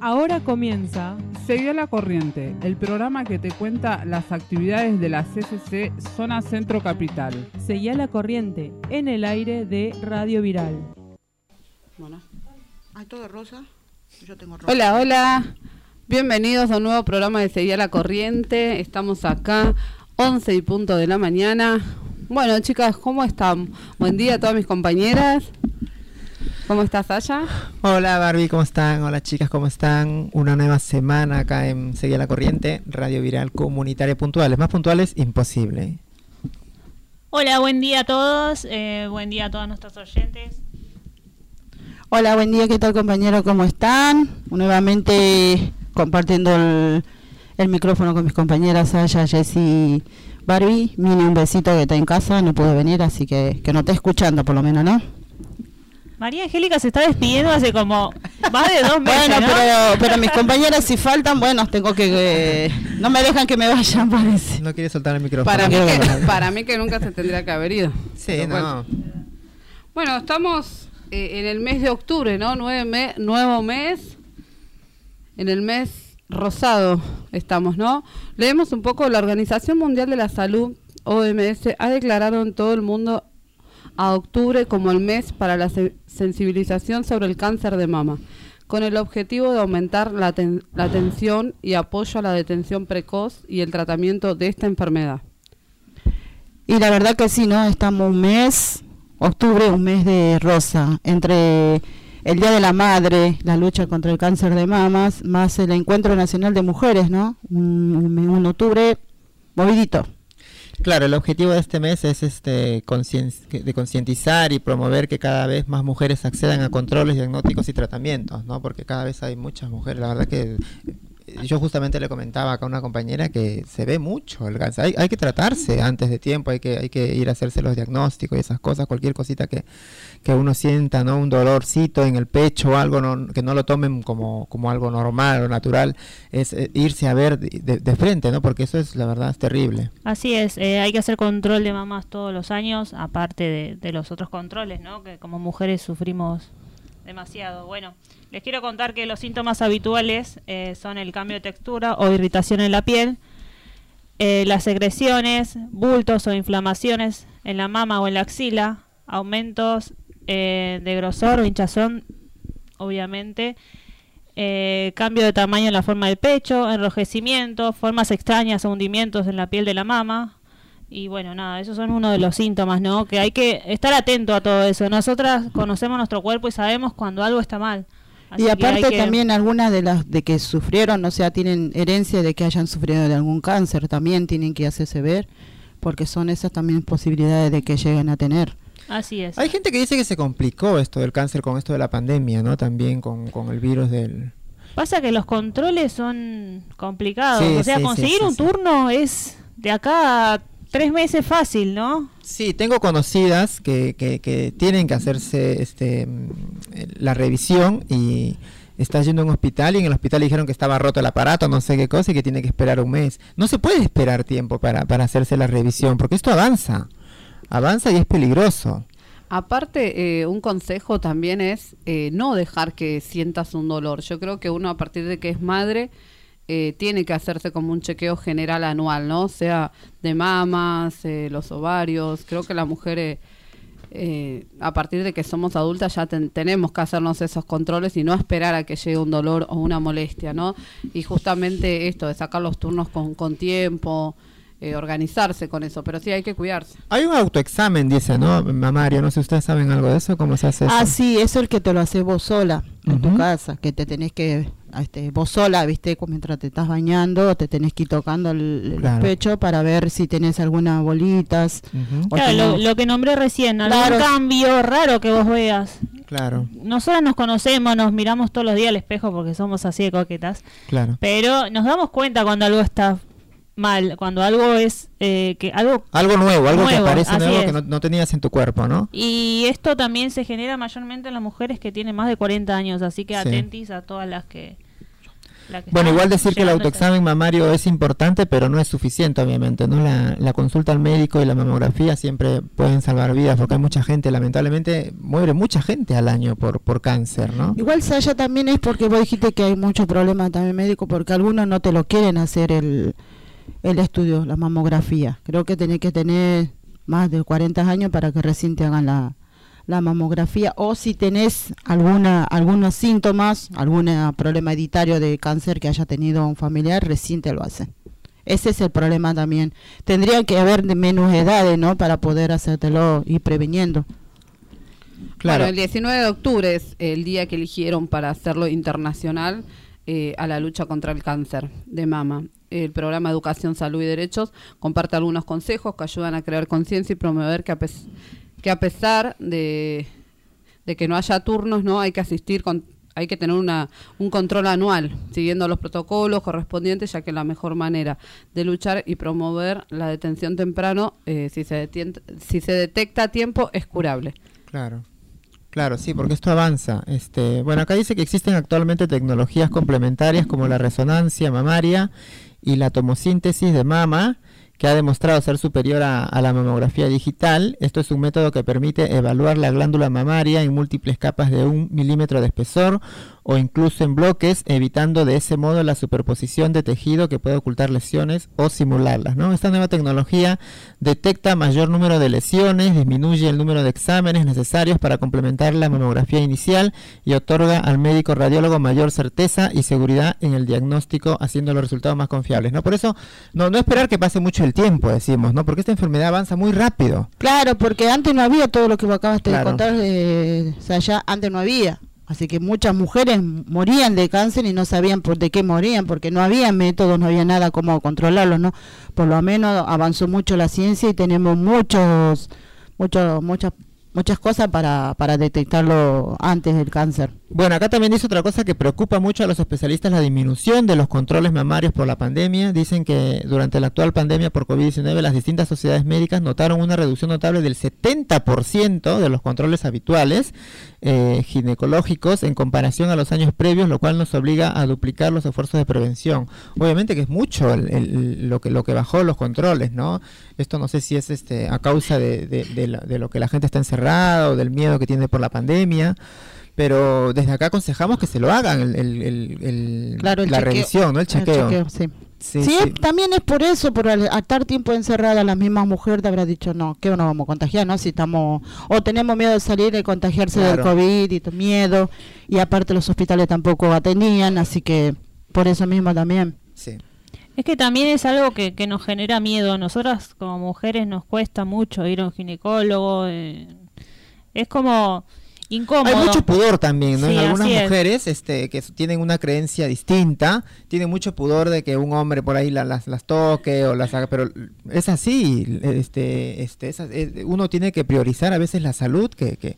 Ahora comienza Seguí a la corriente, el programa que te cuenta las actividades de la CCC Zona Centro Capital. Seguí a la corriente en el aire de Radio Viral. Bueno, hay todo rosa. Yo tengo rosa. Hola, hola. Bienvenidos a un nuevo programa de Seguí a la Corriente. Estamos acá, 11 y punto de la mañana. Bueno, chicas, ¿cómo están? Buen día a todas mis compañeras. ¿Cómo estás, Sasha? Hola Barbie, ¿cómo están? Hola chicas, ¿cómo están? Una nueva semana acá en Seguí a la Corriente, Radio Viral Comunitaria Puntuales. Más puntuales, imposible. Hola, buen día a todos, eh, buen día a todas nuestras oyentes. Hola, buen día, ¿qué tal compañeros? ¿Cómo están? Nuevamente compartiendo el, el micrófono con mis compañeras Sasha, Jessy, Barbie. Mini, un besito que está en casa, no pudo venir, así que que no está escuchando por lo menos, ¿no? María Angélica se está despidiendo hace como más de dos meses. Bueno, ¿no? pero, pero mis compañeras si faltan, bueno, tengo que... eh, no me dejan que me vayan, parece. No quiere soltar el micrófono. Para mí, que, para mí que nunca se tendría que haber ido. Sí, Pero no. bueno. Bueno, estamos eh, en el mes de octubre, ¿no? Nueve me- nuevo mes. En el mes rosado estamos, ¿no? Leemos un poco. La Organización Mundial de la Salud, OMS, ha declarado en todo el mundo a octubre como el mes para la se- sensibilización sobre el cáncer de mama, con el objetivo de aumentar la, la atención y apoyo a la detención precoz y el tratamiento de esta enfermedad. Y la verdad que sí, ¿no? Estamos un mes, octubre, un mes de rosa, entre el Día de la Madre, la lucha contra el cáncer de mamas, más el Encuentro Nacional de Mujeres, ¿no? Un octubre movidito. Claro, el objetivo de este mes es este de concientizar y promover que cada vez más mujeres accedan a controles diagnósticos y tratamientos, ¿no? Porque cada vez hay muchas mujeres. La verdad que yo justamente le comentaba acá a una compañera que se ve mucho el cáncer. Hay, hay que tratarse antes de tiempo, hay que, hay que ir a hacerse los diagnósticos y esas cosas, cualquier cosita que, que uno sienta, ¿no? Un dolorcito en el pecho o algo, no- que no lo tomen como, como algo normal o natural, es eh, irse a ver de, frente, ¿no? Porque eso es, la verdad, es terrible. Así es, eh, hay que hacer control de mamás todos los años, aparte de, de los otros controles, ¿no? Que como mujeres sufrimos demasiado. Bueno, les quiero contar que los síntomas habituales eh, son el cambio de textura o irritación en la piel, eh, las secreciones, bultos o inflamaciones en la mama o en la axila, aumentos eh, de grosor o hinchazón, obviamente, cambio de tamaño en la forma del pecho, enrojecimiento, formas extrañas o hundimientos en la piel de la mama. Y bueno, nada, esos son uno de los síntomas, ¿no? Que hay que estar atento a todo eso. Nosotras conocemos nuestro cuerpo y sabemos cuando algo está mal. Así y aparte que- también algunas de las de que sufrieron, o sea, tienen herencia de que hayan sufrido de algún cáncer, también tienen que hacerse ver, porque son esas también posibilidades de que lleguen a tener. Así es. Hay gente que dice que se complicó esto del cáncer con esto de la pandemia, ¿no? También con, con el virus del... Pasa que los controles son complicados. Sí, o sea, sí, sí, conseguir sí, un sí. turno es de acá a tres meses fácil, ¿no? Sí, tengo conocidas que, que, que tienen que hacerse este mm, la revisión y está yendo a un hospital y en el hospital le dijeron que estaba roto el aparato, no sé qué cosa, y que tiene que esperar un mes. No se puede esperar tiempo para, para hacerse la revisión, porque esto avanza, avanza y es peligroso. Aparte, eh, un consejo también es eh, no dejar que sientas un dolor. Yo creo que uno a partir de que es madre eh, tiene que hacerse como un chequeo general anual, ¿no? Sea de mamas, eh, los ovarios. Creo que las mujeres, eh, a partir de que somos adultas, ya ten- tenemos que hacernos esos controles y no esperar a que llegue un dolor o una molestia, ¿no? Y justamente esto de sacar los turnos con, con tiempo, eh, organizarse con eso. Pero sí hay que cuidarse. Hay un autoexamen, dice, ¿no? Mamario, no sé si ustedes saben algo de eso, ¿cómo se hace eso? Ah, sí, eso es el que te lo haces vos sola en tu casa, que te tenés que, este, vos sola, viste, mientras te estás bañando, te tenés que ir tocando el, el Claro. pecho para ver si tenés algunas bolitas. Claro, lo, que nombré recién, algún Claro. cambio raro que vos veas. Claro, Nosotras nos conocemos, nos miramos todos los días al espejo porque somos así de coquetas, claro. pero nos damos cuenta cuando algo está mal, cuando algo es eh, que algo Algo nuevo, algo que aparece nuevo que es. no, no tenías en tu cuerpo, ¿no? y esto también se genera mayormente en las mujeres que tienen más de 40 años, así que Sí. atentis a todas las que la que Bueno, igual decir que el autoexamen mamario es importante, pero no es suficiente, obviamente, ¿no? La, la consulta al médico y la mamografía siempre pueden salvar vidas, porque hay mucha gente, lamentablemente, muere mucha gente al año por, por cáncer, ¿no? Igual Saya también es porque vos dijiste que hay muchos problemas también médicos porque algunos no te lo quieren hacer el, el estudio, la mamografía. Creo que tenés que tener más de 40 años para que recién te hagan la, la mamografía o si tenés alguna algunos síntomas, algún eh, problema hereditario de cáncer que haya tenido un familiar, recién te lo hacen. Ese es el problema también. Tendría que haber de menos edades, ¿no? Para poder hacértelo y previniendo. Claro. Bueno, el 19 de octubre es el día que eligieron para hacerlo internacional eh, a la lucha contra el cáncer de mama. El programa Educación, Salud y Derechos comparte algunos consejos que ayudan a crear conciencia y promover que a, que a pesar de, de que no haya turnos, no hay que asistir con hay que tener una, un control anual, siguiendo los protocolos correspondientes, ya que la mejor manera de luchar y promover la detención temprano, eh, si, se si se detecta a tiempo, es curable. Claro. Claro, sí, porque esto avanza. Este, bueno, acá dice que existen actualmente tecnologías complementarias como la resonancia mamaria y la tomosíntesis de mama, que ha demostrado ser superior a, la mamografía digital. Esto es un método que permite evaluar la glándula mamaria en múltiples capas de un milímetro de espesor o incluso en bloques, evitando de ese modo la superposición de tejido que puede ocultar lesiones o simularlas. ¿no? Esta nueva tecnología detecta mayor número de lesiones, disminuye el número de exámenes necesarios para complementar la mamografía inicial y otorga al médico radiólogo mayor certeza y seguridad en el diagnóstico, haciendo los resultados más confiables. ¿no? Por eso, no, no esperar que pase mucho el tiempo, decimos, ¿no? porque esta enfermedad avanza muy rápido. Claro, porque antes no había todo lo que vos acabaste Claro. de contar, eh, o sea, ya antes no había. Así que muchas mujeres morían de cáncer y no sabían por de qué morían, porque no había métodos, no había nada como controlarlo, ¿no? Por lo menos avanzó mucho la ciencia y tenemos muchos, muchos, muchas, muchas cosas para, para detectarlo antes del cáncer. Bueno, acá también dice otra cosa que preocupa mucho a los especialistas, la disminución de los controles mamarios por la pandemia. Dicen que durante la actual pandemia por COVID-19 las distintas sociedades médicas notaron una reducción notable del 70% de los controles habituales eh, ginecológicos en comparación a los años previos, lo cual nos obliga a duplicar los esfuerzos de prevención. Obviamente que es mucho el- lo, que, bajó los controles, ¿no? Esto no sé si es este a causa de, de lo que la gente está encerrada o del miedo que tiene por la pandemia pero desde acá aconsejamos que se lo hagan el, el- el- el- Claro, el la chequeo. revisión, ¿no? El chequeo. sí. Sí, Sí, sí. también es por eso, por al al estar tiempo encerrada, las mismas mujeres te habrá dicho, no, que no vamos a contagiar, ¿no? Si estamos, o tenemos miedo de salir y contagiarse del. COVID y tu miedo, y aparte los hospitales tampoco atendían, así que por eso mismo también. Sí. Es que también es algo que, que nos genera miedo. Nosotras como mujeres nos cuesta mucho ir a un ginecólogo. eh, es como incómodo. Hay mucho pudor también, ¿no? Sí, en algunas es. mujeres este, que tienen una creencia distinta, tienen mucho pudor de que un hombre por ahí la- las, las toque o las haga, pero es así, este, este, es uno tiene que priorizar a veces la salud, que, que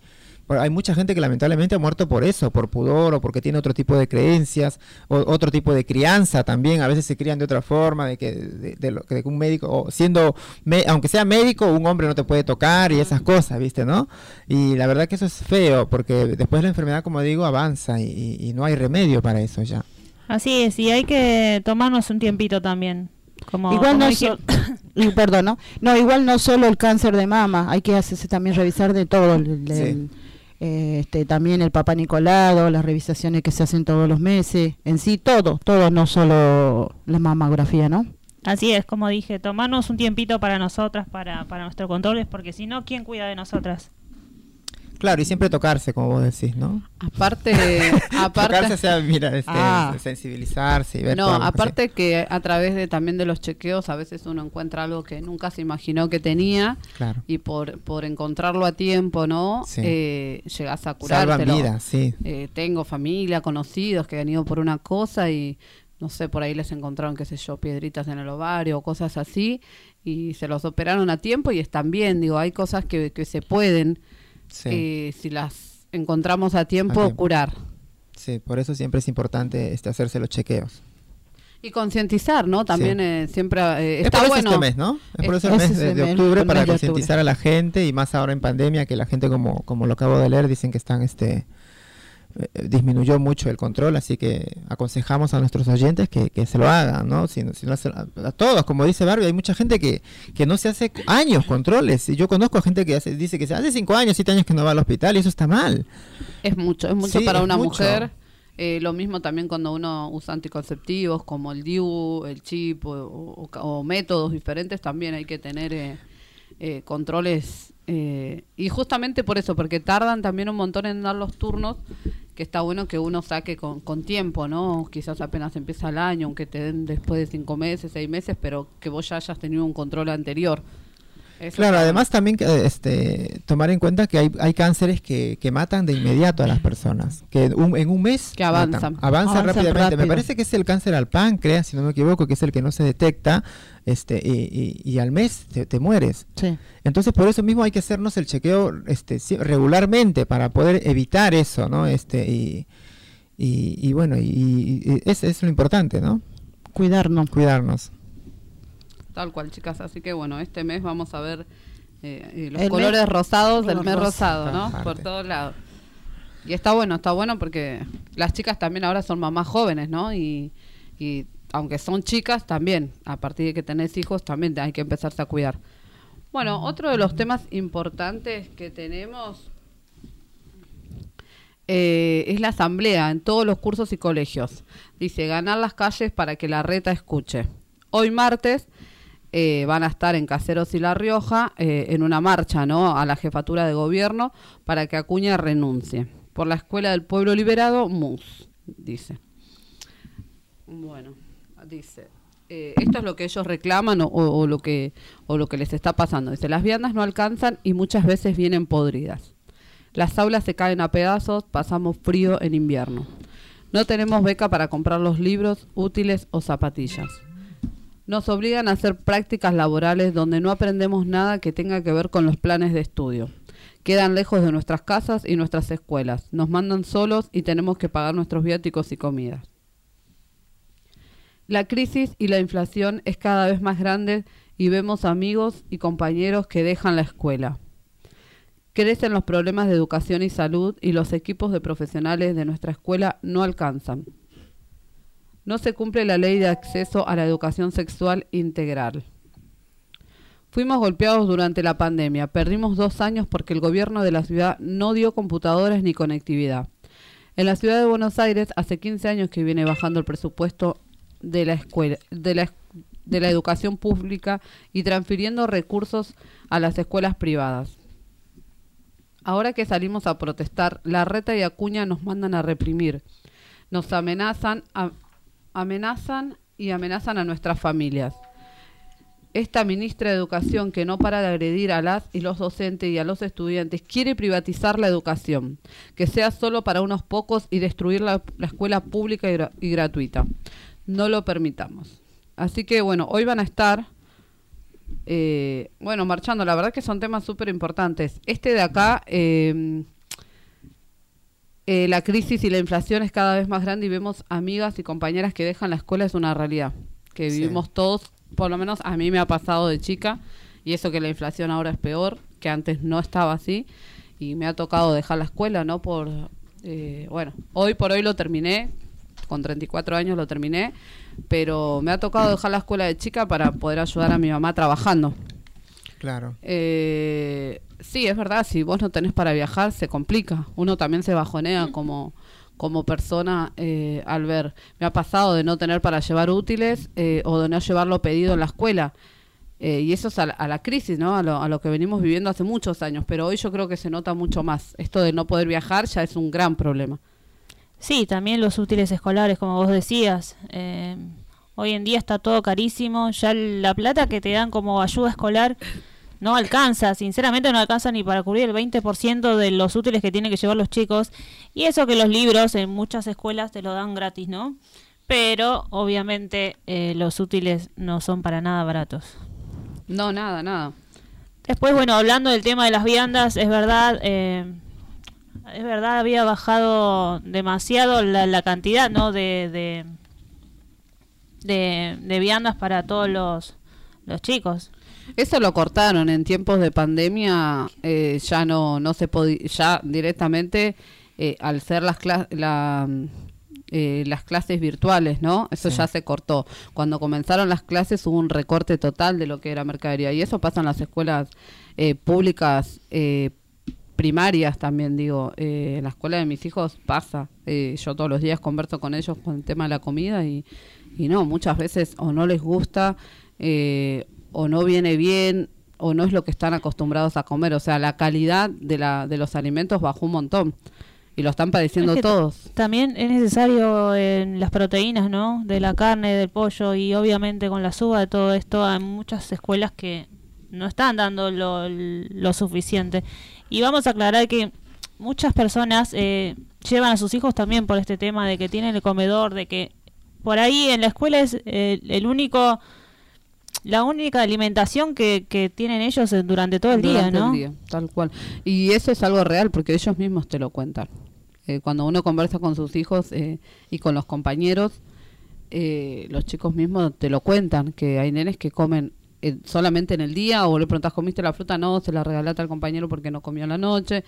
hay mucha gente que lamentablemente ha muerto por eso, por pudor o porque tiene otro tipo de creencias, o otro tipo de crianza también, a veces se crían de otra forma, de que, de, de lo, que un médico, o siendo, me- aunque sea médico, un hombre no te puede tocar y esas cosas, ¿viste? ¿No? Y la verdad que eso es feo, porque después la enfermedad, como digo, avanza y, y- y no hay remedio para eso ya. Así es, y hay que tomarnos un tiempito también. Como, igual como no, so- y perdón, ¿no? No, igual no solo el cáncer de mama, hay que hacerse también revisar de todo, el- Sí. el- este, también el papá Nicolado, las revisaciones que se hacen todos los meses, en sí todo, todo, no solo la mamografía, ¿no? Así es, como dije, tomarnos un tiempito para nosotras, para, para nuestros controles, porque si no, ¿quién cuida de nosotras? Claro, y siempre tocarse, como vos decís, ¿no? Aparte, Tocarse, aparte, sea, mira, este, Ah. sensibilizarse y ver no, todo algo así. aparte que a través de también de los chequeos a veces uno encuentra algo que nunca se imaginó que tenía Claro. y por, por encontrarlo a tiempo, ¿no? Sí. Eh, llegas a Salvan curártelo. vidas, sí. Eh, tengo familia, conocidos que han ido por una cosa y no sé, por ahí les encontraron, qué sé yo, piedritas en el ovario o cosas así y se los operaron a tiempo y están bien. Digo, hay cosas que, que se pueden, Sí. eh, si las encontramos a tiempo, A tiempo. curar. Sí, por eso siempre es importante este, hacerse los chequeos. Y concientizar, ¿no? También Sí. eh, siempre eh, es está por eso bueno. este mes, ¿no? Es por Es- eso el ese mes es de, el de octubre el para concientizar a la gente y más ahora en pandemia que la gente como como lo acabo de leer dicen que están este eh, disminuyó mucho el control, así que aconsejamos a nuestros oyentes que, que se lo hagan, ¿no? Si, no- si no hace- a, a todos, como dice Barbie, hay mucha gente que, que no se hace años controles. Y yo conozco gente que hace- dice que se hace cinco años, siete años que no va al hospital y eso está mal. Es mucho, es mucho Sí, para es una mucho. mujer. Eh, lo mismo también cuando uno usa anticonceptivos como el DIU, el chip o, o- o métodos diferentes, también hay que tener eh, eh, controles. eh, y justamente por eso, porque tardan también un montón en dar los turnos, está bueno que uno saque con, con tiempo, ¿no? Quizás apenas empieza el año, aunque te den después de cinco meses, seis meses, pero que vos ya hayas tenido un control anterior. Eso Claro, además también eh, este, tomar en cuenta que hay, hay cánceres que, que matan de inmediato a las personas, que un- en un mes Que avanzan. matan, avanzan Avanzan rápidamente. Me parece que es el cáncer al páncreas, si no me equivoco, que es el que no se detecta, este, y, y- y al mes te, te mueres. Sí. Entonces por eso mismo hay que hacernos el chequeo este, regularmente para poder evitar eso, ¿no? Este, y, y, y bueno, y, y es, es lo importante, ¿no? Cuidarnos. Cuidarnos. Tal cual, chicas. Así que bueno, este mes vamos a ver eh, los El colores mes- rosados del mes rosa. rosado, ¿no? Por todos lados. Y está bueno, está bueno porque las chicas también ahora son mamás jóvenes, ¿no? Y, y aunque son chicas, también, a partir de que tenés hijos, también hay que empezarse a cuidar. Bueno, otro de los temas importantes que tenemos eh, es la asamblea en todos los cursos y colegios. Dice, ganar las calles para que la reta escuche. Hoy martes eh, van a estar en Caseros y La Rioja eh, en una marcha ¿no? a la jefatura de gobierno para que Acuña renuncie. Por la Escuela del Pueblo Liberado, MUS, dice. Bueno, dice. eh, esto es lo que ellos reclaman o, o- o lo que, o lo que les está pasando. Dice, las viandas no alcanzan y muchas veces vienen podridas. Las aulas se caen a pedazos, pasamos frío en invierno. No tenemos beca para comprar los libros, útiles o zapatillas. Nos obligan a hacer prácticas laborales donde no aprendemos nada que tenga que ver con los planes de estudio. Quedan lejos de nuestras casas y nuestras escuelas. Nos mandan solos y tenemos que pagar nuestros viáticos y comidas. La crisis y la inflación es cada vez más grande y vemos amigos y compañeros que dejan la escuela. Crecen los problemas de educación y salud y los equipos de profesionales de nuestra escuela no alcanzan. No se cumple la ley de acceso a la educación sexual integral. Fuimos golpeados durante la pandemia. Perdimos dos años porque el gobierno de la ciudad no dio computadores ni conectividad. En la ciudad de Buenos Aires hace 15 años que viene bajando el presupuesto de la escuela, de la, de la educación pública y transfiriendo recursos a las escuelas privadas. Ahora que salimos a protestar, la reta y Acuña nos mandan a reprimir. Nos amenazan, a- amenazan y amenazan a nuestras familias. Esta ministra de Educación que no para de agredir a las y los docentes y a los estudiantes quiere privatizar la educación, que sea solo para unos pocos y destruir la, la escuela pública y gratuita. No lo permitamos. Así que bueno, hoy van a estar eh, bueno, marchando, la verdad que son temas súper importantes. Este de acá, eh, eh, la crisis y la inflación es cada vez más grande y vemos amigas y compañeras que dejan la escuela, es una realidad. Que Sí. vivimos todos, por lo menos a mí me ha pasado de chica, y eso que la inflación ahora es peor, que antes no estaba así, y me ha tocado dejar la escuela, ¿no? Por, eh, bueno, hoy por hoy lo terminé, con 34 años lo terminé, pero me ha tocado dejar la escuela de chica para poder ayudar a mi mamá trabajando. Claro. Eh, sí, es verdad, si vos no tenés para viajar, se complica. Uno también se bajonea como, como persona eh, al ver. Me ha pasado de no tener para llevar útiles eh, o de no llevarlo pedido en la escuela. Eh, y eso es a la, a la crisis, ¿no? A lo, a lo que venimos viviendo hace muchos años. Pero hoy yo creo que se nota mucho más. Esto de no poder viajar ya es un gran problema. Sí, también los útiles escolares, como vos decías. Eh, hoy en día está todo carísimo. Ya la plata que te dan como ayuda escolar no alcanza. Sinceramente no alcanza ni para cubrir el 20% de los útiles que tienen que llevar los chicos. Y eso que los libros en muchas escuelas te lo dan gratis, ¿no? Pero obviamente eh, los útiles no son para nada baratos. No, nada, nada. Después, bueno, hablando del tema de las viandas, es verdad, eh, es verdad, había bajado demasiado la, la cantidad, ¿no? De, de, de, de viandas para todos los, los chicos. Eso lo cortaron en tiempos de pandemia, eh, ya no, no se podía, ya directamente eh, al ser las, cla- la, eh, las clases virtuales, ¿no? Eso Sí. ya se cortó. Cuando comenzaron las clases hubo un recorte total de lo que era mercadería y eso pasa en las escuelas eh, públicas eh, primarias también, digo. Eh, en la escuela de mis hijos pasa. Yo todos los días converso con ellos con el tema de la comida y, y no, muchas veces o no les gusta eh, o no viene bien o no es lo que están acostumbrados a comer. O sea, la calidad de, la, de los alimentos bajó un montón y lo están padeciendo Es que todos. También es necesario en las proteínas, ¿no? De la carne, del pollo y obviamente con la suba de todo esto hay muchas escuelas que no están dando lo, lo suficiente. Y vamos a aclarar que muchas personas eh, llevan a sus hijos también por este tema de que tienen el comedor, de que por ahí en la escuela es eh, el único, la única alimentación que, que tienen ellos eh, durante todo el día, ¿no? el día, tal cual. Y eso es algo real porque ellos mismos te lo cuentan. Eh, cuando uno conversa con sus hijos eh, y con los compañeros, eh, los chicos mismos te lo cuentan, que hay nenes que comen eh, solamente en el día o le preguntas, ¿comiste la fruta? No, se la regalaste al compañero porque no comió en la noche.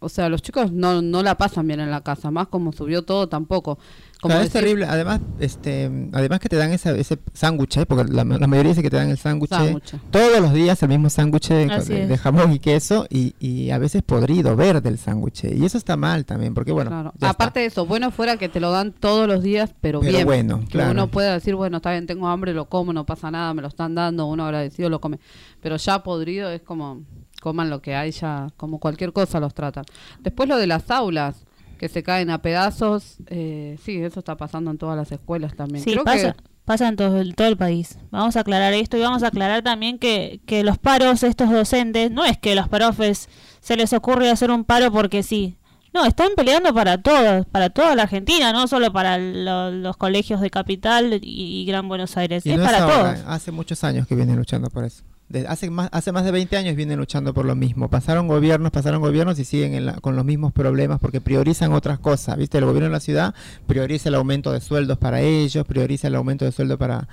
Eh, o sea, los chicos no, no la pasan bien en la casa, más como subió todo tampoco. Como Claro, es terrible. Además, este, además que te dan esa, ese sándwich, ¿eh? porque la, la mayoría dice que te dan el sándwich Sándwich. todos los días, el mismo sándwich de, jamón y queso, y, y a veces podrido, verde el sándwich. Y eso está mal también, porque bueno, Claro. está. Aparte de eso, bueno fuera que te lo dan todos los días, pero, Pero bien. bueno, que claro. uno pueda decir, bueno, está bien, tengo hambre, lo como, no pasa nada, me lo están dando, uno agradecido lo come. Pero ya podrido es como, coman lo que hay, ya como cualquier cosa los tratan. Después lo de las aulas, que se caen a pedazos, eh, sí, eso está pasando en todas las escuelas también. Sí, Creo pasa, que pasa en todo el, todo el país. Vamos a aclarar esto y vamos a aclarar también que, que los paros, estos docentes, no es que los profes se les ocurre hacer un paro porque sí. No, están peleando para todos, para toda la Argentina, no solo para lo- los colegios de Capital y, y Gran Buenos Aires, Y es no para ahora, todos. Hace muchos años que vienen luchando por eso. Hace, más, hace más de 20 años vienen luchando por lo mismo. Pasaron gobiernos, pasaron gobiernos y siguen en la- con los mismos problemas porque priorizan otras cosas. ¿Viste? El gobierno de la ciudad prioriza el aumento de sueldos para ellos, prioriza el aumento de sueldo para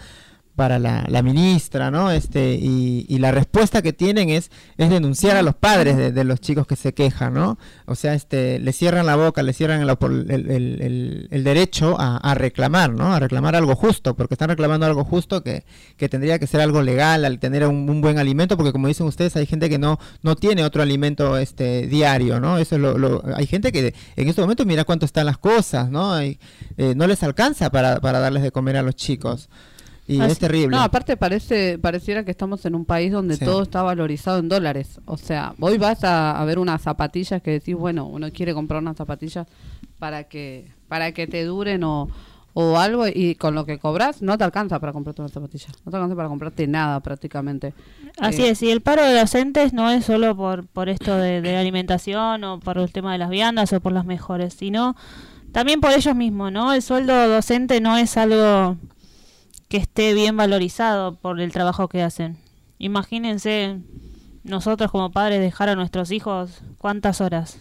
para la, ministra, ¿no? Este, y, y la respuesta que tienen es, es denunciar a los padres de, los chicos que se quejan, ¿no? O sea, este, le cierran la boca, le cierran el, el- el- derecho a, reclamar, ¿no? A reclamar algo justo, porque están reclamando algo justo que, que tendría que ser algo legal, al tener un, buen alimento, porque como dicen ustedes, hay gente que no, no tiene otro alimento este, diario, ¿no? Eso es lo, hay gente que en estos momentos mira cuánto están las cosas, ¿no? Hay- eh, no les alcanza para darles de comer a los chicos. Y Así- es terrible. No, aparte parece, pareciera que estamos en un país donde Sí. todo está valorizado en dólares. O sea, hoy vas a, a ver unas zapatillas que decís, bueno, uno quiere comprar unas zapatillas para que, para que te duren o, o algo y con lo que cobras no te alcanza para comprarte una zapatilla. No te alcanza para comprarte nada prácticamente. Así Eh, es, y el paro de docentes no es solo por, por esto de, de la alimentación o por el tema de las viandas o por las mejores, sino también por ellos mismos, ¿no? El sueldo docente no es algo que esté bien valorizado por el trabajo que hacen. Imagínense nosotros como padres dejar a nuestros hijos cuántas horas,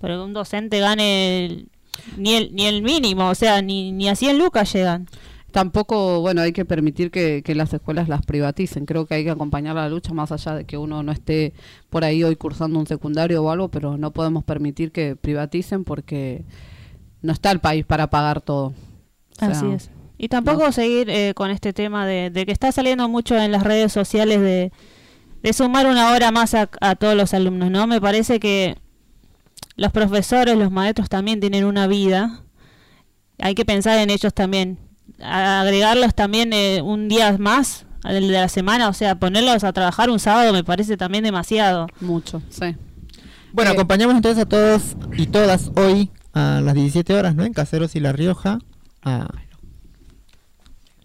pero que un docente gane el- ni el ni el mínimo, o sea, ni, ni a 100 lucas llegan. Tampoco, bueno, hay que permitir que, que las escuelas las privaticen. Creo que hay que acompañar la lucha más allá de que uno no esté por ahí hoy cursando un secundario o algo, pero no podemos permitir que privaticen porque no está el país para pagar todo. O sea, Así es. Y tampoco seguir eh, con este tema de, de que está saliendo mucho en las redes sociales de, de sumar una hora más a, a todos los alumnos, ¿no? Me parece que los profesores, los maestros también tienen una vida. Hay que pensar en ellos también. A- agregarlos también eh, un día más al de la semana, o sea, ponerlos a trabajar un sábado me parece también demasiado. Mucho, sí. Bueno, Eh, acompañamos entonces a todos y todas hoy a las 17 horas, ¿no? En Caseros y La Rioja. A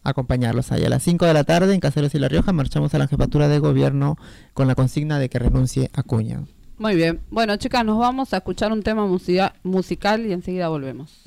acompañarlos ahí. A las 5 de la tarde en Caseros y La Rioja marchamos a la jefatura de gobierno con la consigna de que renuncie Acuña. Muy bien. Bueno, chicas, nos vamos a escuchar un tema musica- musical y enseguida volvemos.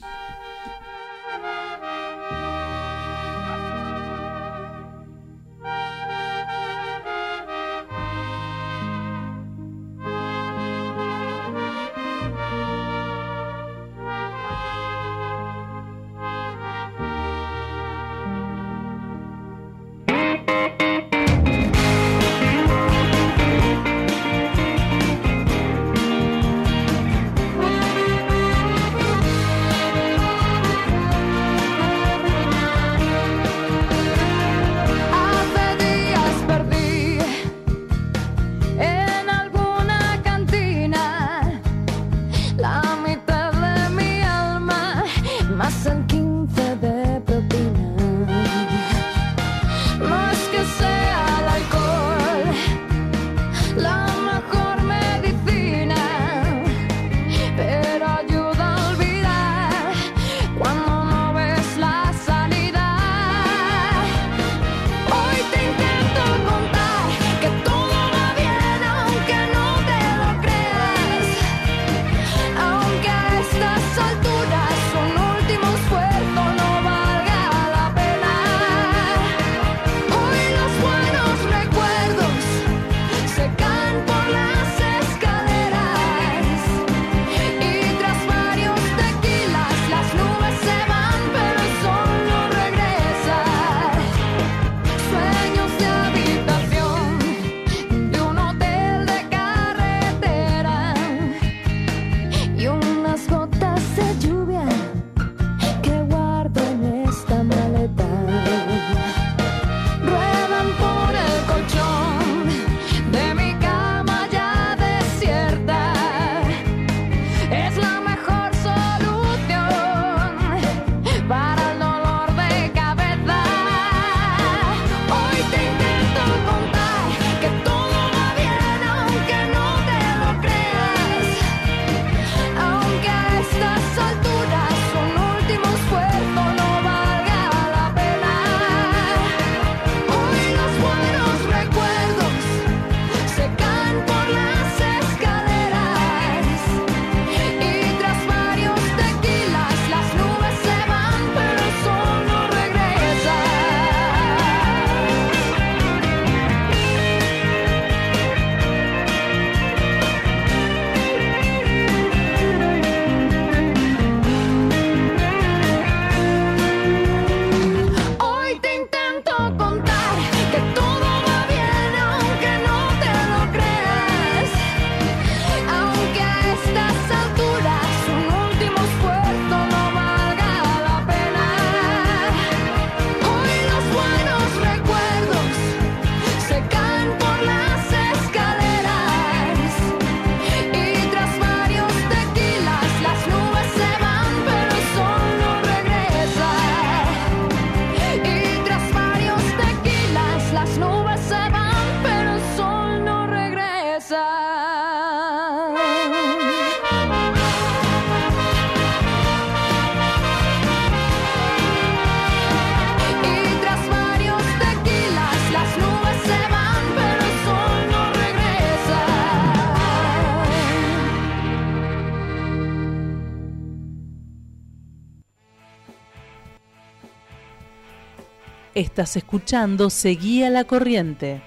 Estás escuchando Seguía la Corriente.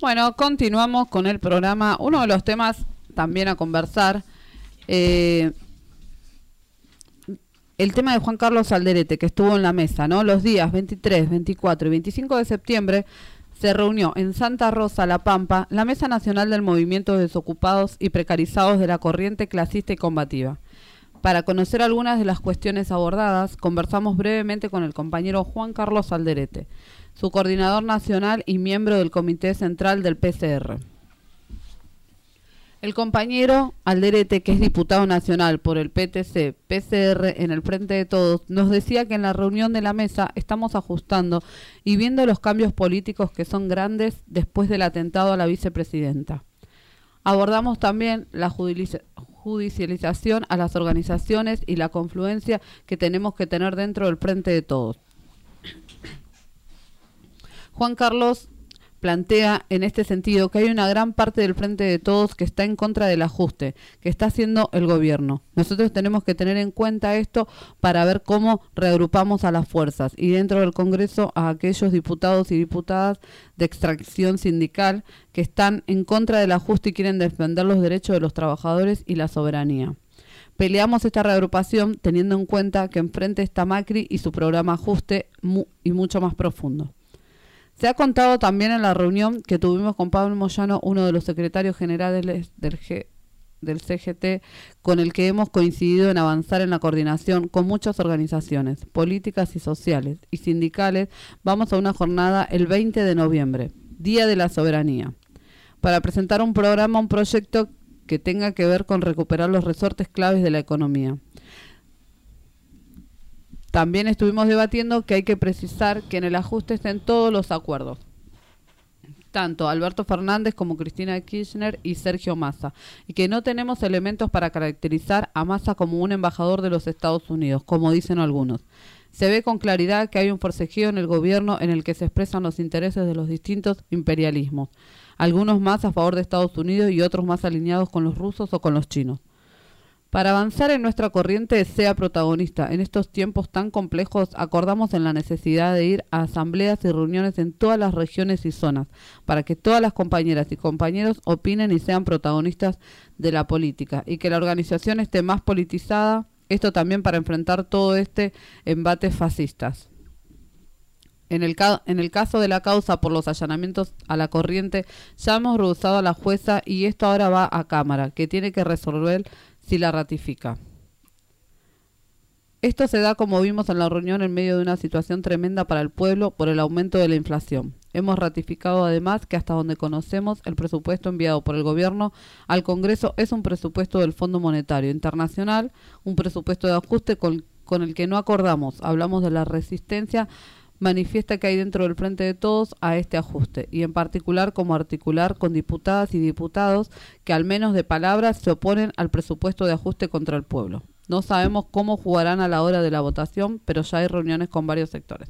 Bueno, continuamos con el programa. Uno de los temas también a conversar. eh, el tema de Juan Carlos Alderete, que estuvo en la mesa, ¿no? Los días 23, 24 y 25 de septiembre se reunió en Santa Rosa, La Pampa, la Mesa Nacional del Movimiento de Desocupados y Precarizados de la Corriente Clasista y Combativa. Para conocer algunas de las cuestiones abordadas, conversamos brevemente con el compañero Juan Carlos Alderete, su coordinador nacional y miembro del Comité Central del PCR. El compañero Alderete, que es diputado nacional por el PTC, PCR en el Frente de Todos, nos decía que en la reunión de la mesa estamos ajustando y viendo los cambios políticos que son grandes después del atentado a la vicepresidenta. Abordamos también la judiliza- judicialización a las organizaciones y la confluencia que tenemos que tener dentro del Frente de Todos. Juan Carlos plantea en este sentido que hay una gran parte del frente de todos que está en contra del ajuste que está haciendo el gobierno. Nosotros tenemos que tener en cuenta esto para ver cómo reagrupamos a las fuerzas y dentro del Congreso a aquellos diputados y diputadas de extracción sindical que están en contra del ajuste y quieren defender los derechos de los trabajadores y la soberanía. Peleamos esta reagrupación teniendo en cuenta que enfrente está Macri y su programa ajuste y mucho más profundo. Se ha contado también en la reunión que tuvimos con Pablo Moyano, uno de los secretarios generales del, G- del CGT, con el que hemos coincidido en avanzar en la coordinación con muchas organizaciones políticas y sociales y sindicales. Vamos a una jornada el 20 de noviembre, Día de la Soberanía, para presentar un programa, un proyecto que tenga que ver con recuperar los resortes claves de la economía. También estuvimos debatiendo que hay que precisar que en el ajuste estén todos los acuerdos. Tanto Alberto Fernández como Cristina Kirchner y Sergio Massa. Y que no tenemos elementos para caracterizar a Massa como un embajador de los Estados Unidos, como dicen algunos. Se ve con claridad que hay un forcejeo en el gobierno en el que se expresan los intereses de los distintos imperialismos. Algunos más a favor de Estados Unidos y otros más alineados con los rusos o con los chinos. Para avanzar en nuestra corriente sea protagonista en estos tiempos tan complejos, acordamos en la necesidad de ir a asambleas y reuniones en todas las regiones y zonas, para que todas las compañeras y compañeros opinen y sean protagonistas de la política, y que la organización esté más politizada, esto también para enfrentar todo este embate fascistas. En el, en el caso de la causa por los allanamientos a la corriente, ya hemos rehusado a la jueza y esto ahora va a Cámara, que tiene que resolver si la ratifica. Esto se da, como vimos en la reunión, en medio de una situación tremenda para el pueblo por el aumento de la inflación. Hemos ratificado además que hasta donde conocemos el presupuesto enviado por el gobierno al Congreso es un presupuesto del Fondo Monetario Internacional, un presupuesto de ajuste con, con el que no acordamos. Hablamos de la resistencia manifiesta que hay dentro del frente de todos a este ajuste y en particular como articular con diputadas y diputados que al menos de palabras se oponen al presupuesto de ajuste contra el pueblo. No sabemos cómo jugarán a la hora de la votación, pero ya hay reuniones con varios sectores.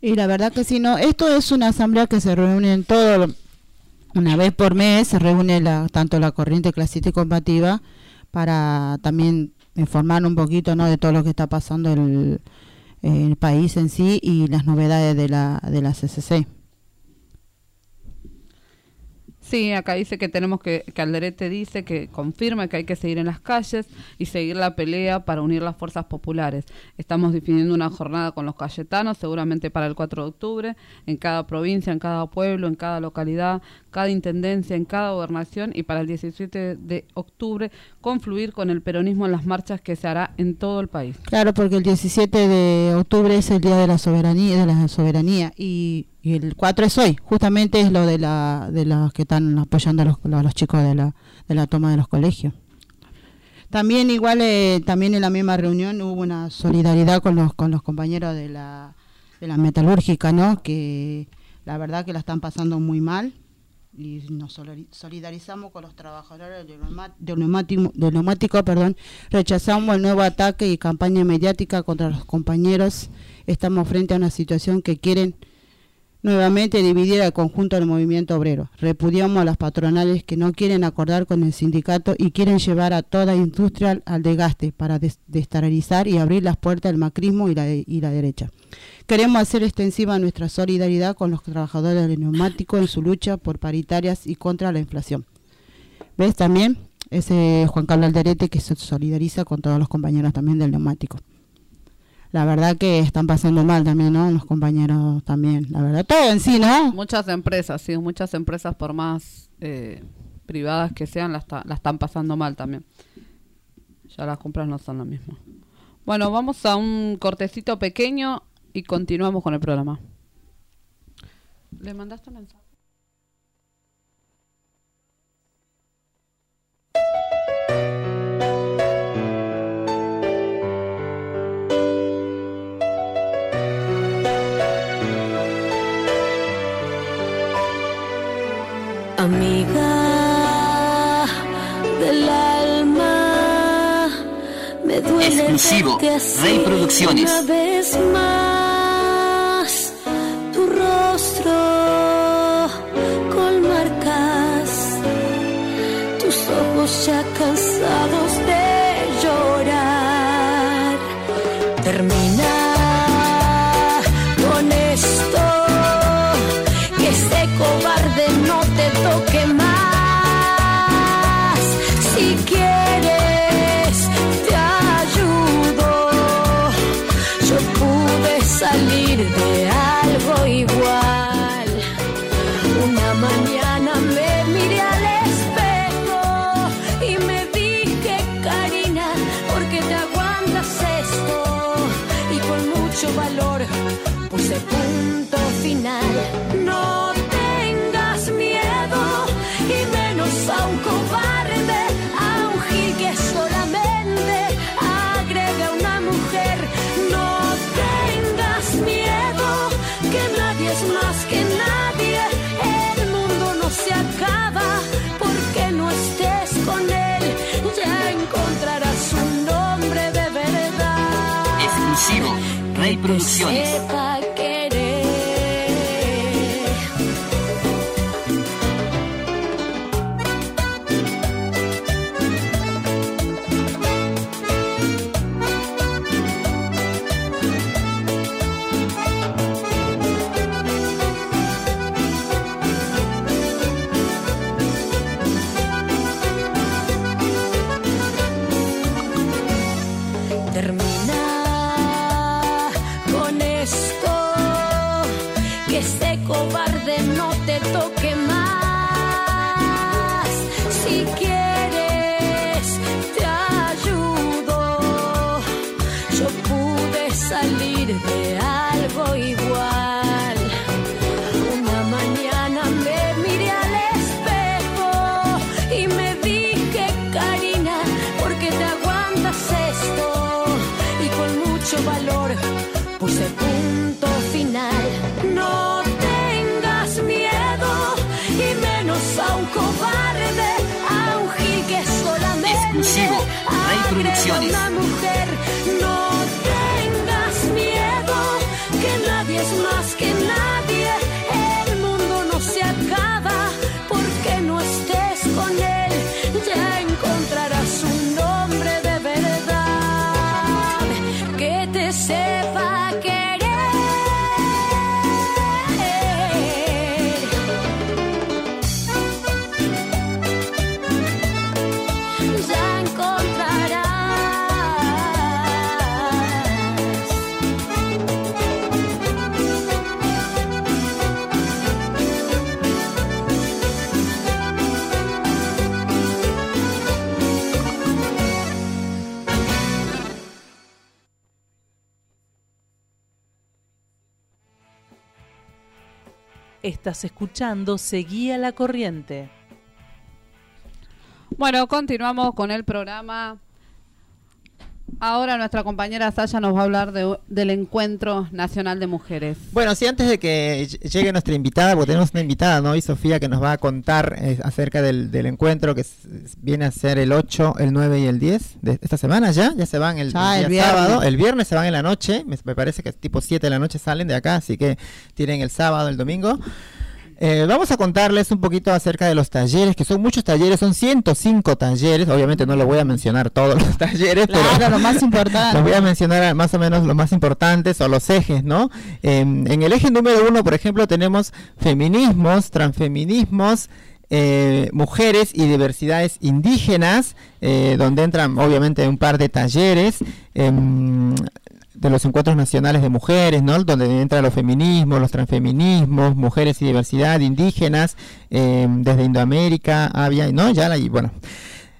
Y la verdad que sí, no, esto es una asamblea que se reúne en todo, una vez por mes, se reúne la, tanto la corriente clasista y combativa para también informar un poquito ¿no? de todo lo que está pasando el, el país en sí y las novedades de la, de la CCC. Sí, acá dice que tenemos que, que Alderete dice que confirma que hay que seguir en las calles y seguir la pelea para unir las fuerzas populares. Estamos definiendo una jornada con los cayetanos, seguramente para el 4 de octubre, en cada provincia, en cada pueblo, en cada localidad, cada intendencia, en cada gobernación y para el 17 de octubre confluir con el peronismo en las marchas que se hará en todo el país. Claro, porque el 17 de octubre es el día de la soberanía, de la soberanía y, el 4 es hoy, justamente es lo de la de los que están apoyando a los, a los chicos de la de la toma de los colegios. También igual eh, también en la misma reunión hubo una solidaridad con los con los compañeros de la de la metalúrgica, ¿no? Que la verdad que la están pasando muy mal y nos solidarizamos con los trabajadores del neumático, del neumático, perdón, rechazamos el nuevo ataque y campaña mediática contra los compañeros. Estamos frente a una situación que quieren nuevamente dividir al conjunto del movimiento obrero. Repudiamos a las patronales que no quieren acordar con el sindicato y quieren llevar a toda industria al desgaste para des- desestabilizar y abrir las puertas del macrismo y la, y la derecha. Queremos hacer extensiva nuestra solidaridad con los trabajadores del neumático en su lucha por paritarias y contra la inflación. ¿Ves también? Ese Juan Carlos Alderete que se solidariza con todos los compañeros también del neumático. La verdad que están pasando mal también, ¿no? Los compañeros también. La verdad, todo en sí, ¿no? Muchas empresas, sí, muchas empresas por más eh, privadas que sean, la, está- la están pasando mal también. Ya las compras no son lo mismo. Bueno, vamos a un cortecito pequeño y continuamos con el programa. ¿Le mandaste un mensaje? Rey Producciones. Rey Estás escuchando Seguía la Corriente. Bueno, continuamos con el programa. Ahora nuestra compañera Saya nos va a hablar de- del Encuentro Nacional de Mujeres. Bueno, sí, antes de que ll- llegue nuestra invitada, porque tenemos una invitada, ¿no? Y Sofía que nos va a contar eh, acerca del, del encuentro que viene a ser el 8, el 9 y el 10 de esta semana ya. Ya se van el, Ya, el el día viernes. sábado. El viernes se van en la noche. Me, me parece que tipo 7 de la noche salen de acá, así que tienen el sábado, el domingo. Eh, vamos a contarles un poquito acerca de los talleres, que son muchos talleres, son 105 talleres. Obviamente no les voy a mencionar todos los talleres, pero Claro, lo más importante. les voy a mencionar más o menos los más importantes o los ejes, ¿no? Em, en el eje número uno, por ejemplo, tenemos feminismos, transfeminismos, eh, mujeres y diversidades indígenas, eh, donde entran obviamente un par de talleres. em, de los encuentros nacionales de mujeres, ¿no? Donde entran los feminismos, los transfeminismos, mujeres y diversidad, indígenas, em, desde Indoamérica, Avia, ¿no? Ya y bueno,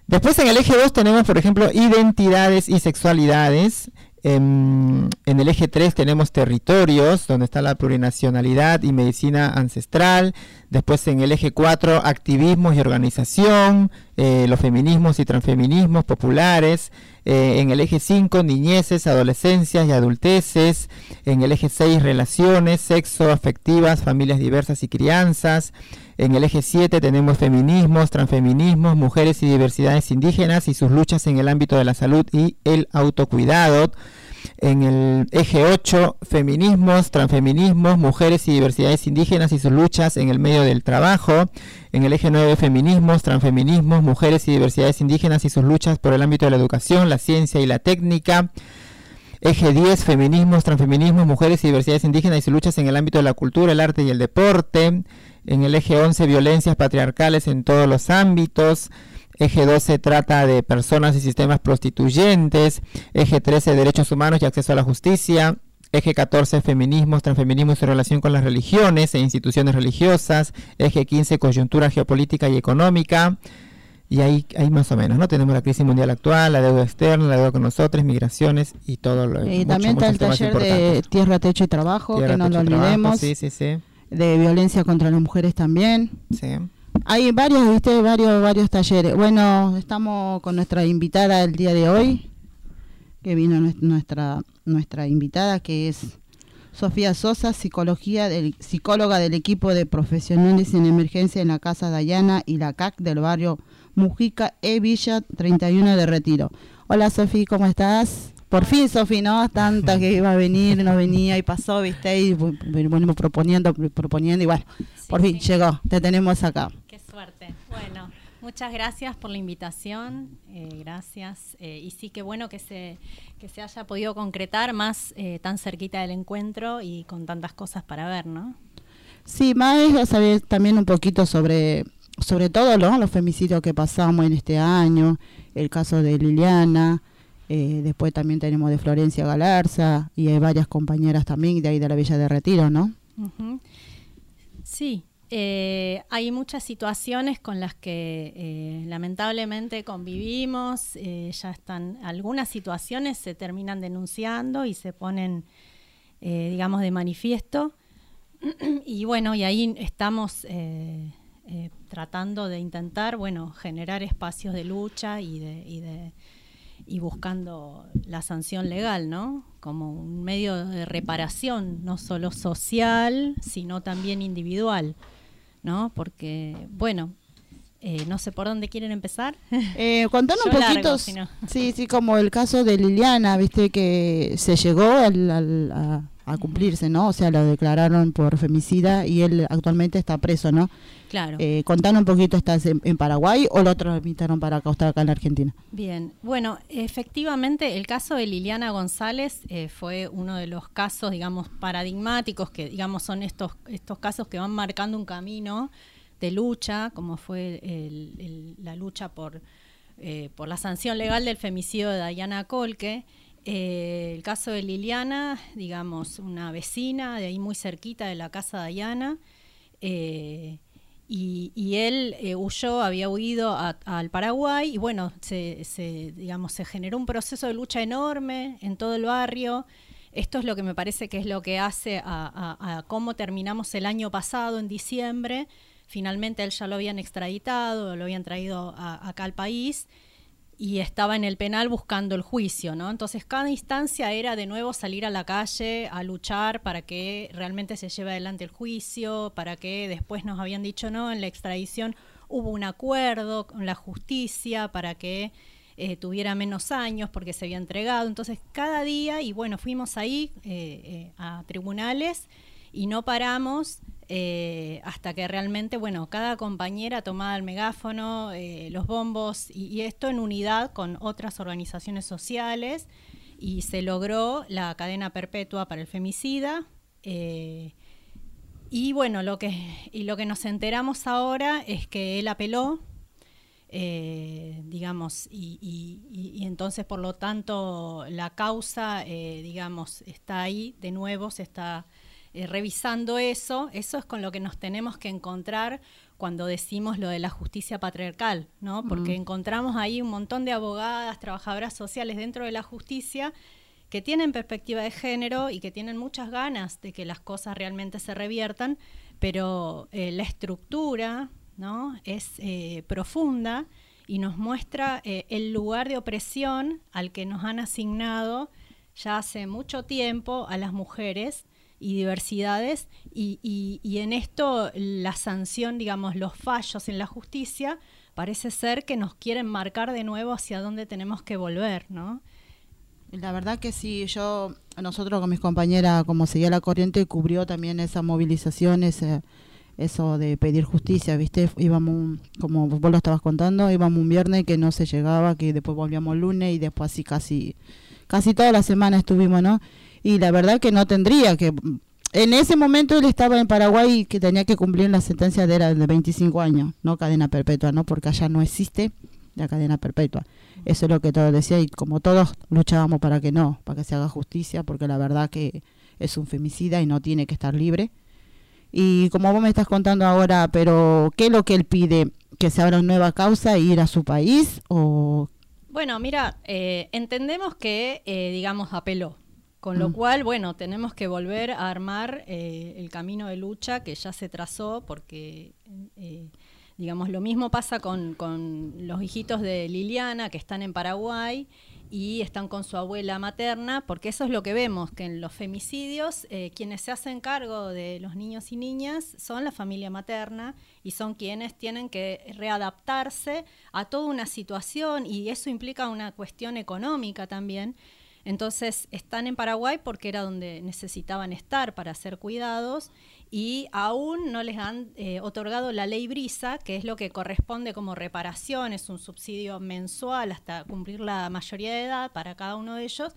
Después en el eje 2 tenemos, por ejemplo, identidades y sexualidades. Em, en el eje 3 tenemos territorios, donde está la plurinacionalidad y medicina ancestral. Después en el eje 4, activismos y organización, eh, los feminismos y transfeminismos populares. Eh, en el eje 5, niñeces, adolescencias y adulteces. En el eje 6, relaciones, sexo, afectivas, familias diversas y crianzas. En el eje 7 tenemos feminismos, transfeminismos, mujeres y diversidades indígenas y sus luchas en el ámbito de la salud y el autocuidado. En el eje 8, feminismos, transfeminismos, mujeres y diversidades indígenas y sus luchas en el medio del trabajo. En el eje 9, feminismos, transfeminismos, mujeres y diversidades indígenas y sus luchas por el ámbito de la educación, la ciencia y la técnica. Eje 10, feminismos, transfeminismos, mujeres y diversidades indígenas y sus luchas en el ámbito de la cultura, el arte y el deporte. En el eje 11, violencias patriarcales en todos los ámbitos. Eje 12 trata de personas y sistemas prostituyentes. Eje 13, derechos humanos y acceso a la justicia. Eje 14, feminismos, transfeminismos en relación con las religiones e instituciones religiosas. Eje 15, coyuntura geopolítica y económica. Y ahí, ahí más o menos, ¿no? Tenemos la crisis mundial actual, la deuda externa, la deuda con nosotros, migraciones y todo lo Y mucho, también está el taller de tierra, techo y trabajo, Tierra, que no lo trabajo, olvidemos. Sí, sí, sí. De violencia contra las mujeres también. sí. Hay varios, viste, varios, varios talleres. Bueno, estamos con nuestra invitada el día de hoy, que vino nues- nuestra, nuestra invitada, que es Sofía Sosa, psicología del, psicóloga del equipo de profesionales en emergencia en la Casa Dayana y la CAC del barrio Mujica E Villa 31 de Retiro. Hola Sofía, ¿cómo estás? Por fin, Sofía, ¿no? Tanta que iba a venir, no venía y pasó, viste, y venimos proponiendo, proponiendo y bueno, por fin llegó, te tenemos acá. Qué suerte. Bueno, muchas gracias por la invitación. eh, gracias. eh, y sí, qué bueno que se, que se haya podido concretar más eh, tan cerquita del encuentro y con tantas cosas para ver, ¿no? Sí, más saber también un poquito sobre, sobre todo ¿no? los femicidios que pasamos en este año, el caso de Liliana, eh, después también tenemos de Florencia Galarza y hay varias compañeras también de ahí de la Villa de Retiro, ¿no? Sí, eh, hay muchas situaciones con las que eh, lamentablemente convivimos, ya están, algunas situaciones se terminan denunciando y se ponen, digamos, de manifiesto. y bueno, y ahí estamos tratando de intentar, bueno, generar espacios de lucha y de y buscando la sanción legal, ¿no? Como un medio de reparación, no solo social, sino también individual, ¿no? Porque, bueno, eh, no sé por dónde quieren empezar. Eh, contanos un poquito, si no. sí, sí, como el caso de Liliana, viste que se llegó al- al- a, a cumplirse, ¿no? O sea, lo declararon por femicida y él actualmente está preso, ¿no? Claro. Eh, contanos un poquito, ¿estás en, en Paraguay o lo tramitaron para acá, acá en la Argentina? Bien, bueno, efectivamente el caso de Liliana González eh, fue uno de los casos, digamos, paradigmáticos, que digamos son estos, estos casos que van marcando un camino de lucha, como fue el- el- la lucha por, eh, por la sanción legal del femicidio de Diana Colque. Eh, el caso de Liliana, digamos, una vecina de ahí muy cerquita de la casa de Diana, eh, y, él eh, huyó, había huido al Paraguay y bueno, se, digamos, se generó un proceso de lucha enorme en todo el barrio. Esto es lo que me parece que es lo que hace a cómo terminamos el año pasado, en diciembre. Finalmente él ya lo habían extraditado, lo habían traído a- acá al país. Y estaba en el penal buscando el juicio, ¿no? Entonces cada instancia era de nuevo salir a la calle a luchar para que realmente se lleve adelante el juicio, para que después nos habían dicho no, en la extradición hubo un acuerdo con la justicia para que eh, tuviera menos años porque se había entregado. Entonces cada día, y bueno, fuimos ahí eh, eh, a tribunales y no paramos eh, hasta que realmente, bueno, cada compañera tomaba el megáfono, eh, los bombos, y, esto en unidad con otras organizaciones sociales, y se logró la cadena perpetua para el femicida. eh, y bueno, lo que, y lo que nos enteramos ahora es que él apeló, digamos, y, y- entonces por lo tanto la causa, digamos, está ahí, de nuevo se está eh, revisando eso, eso es con lo que nos tenemos que encontrar cuando decimos lo de la justicia patriarcal, ¿no? Porque Mm. encontramos ahí un montón de abogadas, trabajadoras sociales dentro de la justicia que tienen perspectiva de género y que tienen muchas ganas de que las cosas realmente se reviertan, pero eh, la estructura ¿no? es eh, profunda y nos muestra eh, el lugar de opresión al que nos han asignado ya hace mucho tiempo a las mujeres y diversidades y, y- y en esto la sanción, digamos, los fallos en la justicia parece ser que nos quieren marcar de nuevo hacia dónde tenemos que volver, ¿no? La verdad que sí, yo, nosotros con mis compañeras, como seguía la corriente, cubrió también esa movilización, ese, eso de pedir justicia, ¿viste? Íbamos, un- como vos lo estabas contando, íbamos un viernes que no se llegaba, que después volvíamos lunes y después así casi, casi toda la semana estuvimos, ¿no? Y la verdad que no tendría que... En ese momento él estaba en Paraguay y que tenía que cumplir la sentencia de, era de 25 años, no cadena perpetua, ¿no? Porque allá no existe la cadena perpetua. Eso es lo que todos decía y como todos luchábamos para que no, para que se haga justicia, porque la verdad que es un femicida y no tiene que estar libre. Y como vos me estás contando ahora, pero ¿qué es lo que él pide? ¿Que se abra una nueva causa e ir a su país? ¿O Bueno, mira, eh, entendemos que, eh, digamos, apeló. Con lo Mm. cual, bueno, tenemos que volver a armar eh, el camino de lucha que ya se trazó, porque, eh, digamos, lo mismo pasa con, con los hijitos de Liliana, que están en Paraguay y están con su abuela materna, porque eso es lo que vemos, que en los femicidios eh, quienes se hacen cargo de los niños y niñas son la familia materna y son quienes tienen que readaptarse a toda una situación y eso implica una cuestión económica también. Entonces están en Paraguay porque era donde necesitaban estar para ser cuidados y aún no les han eh, otorgado la ley Brisa, que es lo que corresponde como reparación, es un subsidio mensual hasta cumplir la mayoría de edad para cada uno de ellos.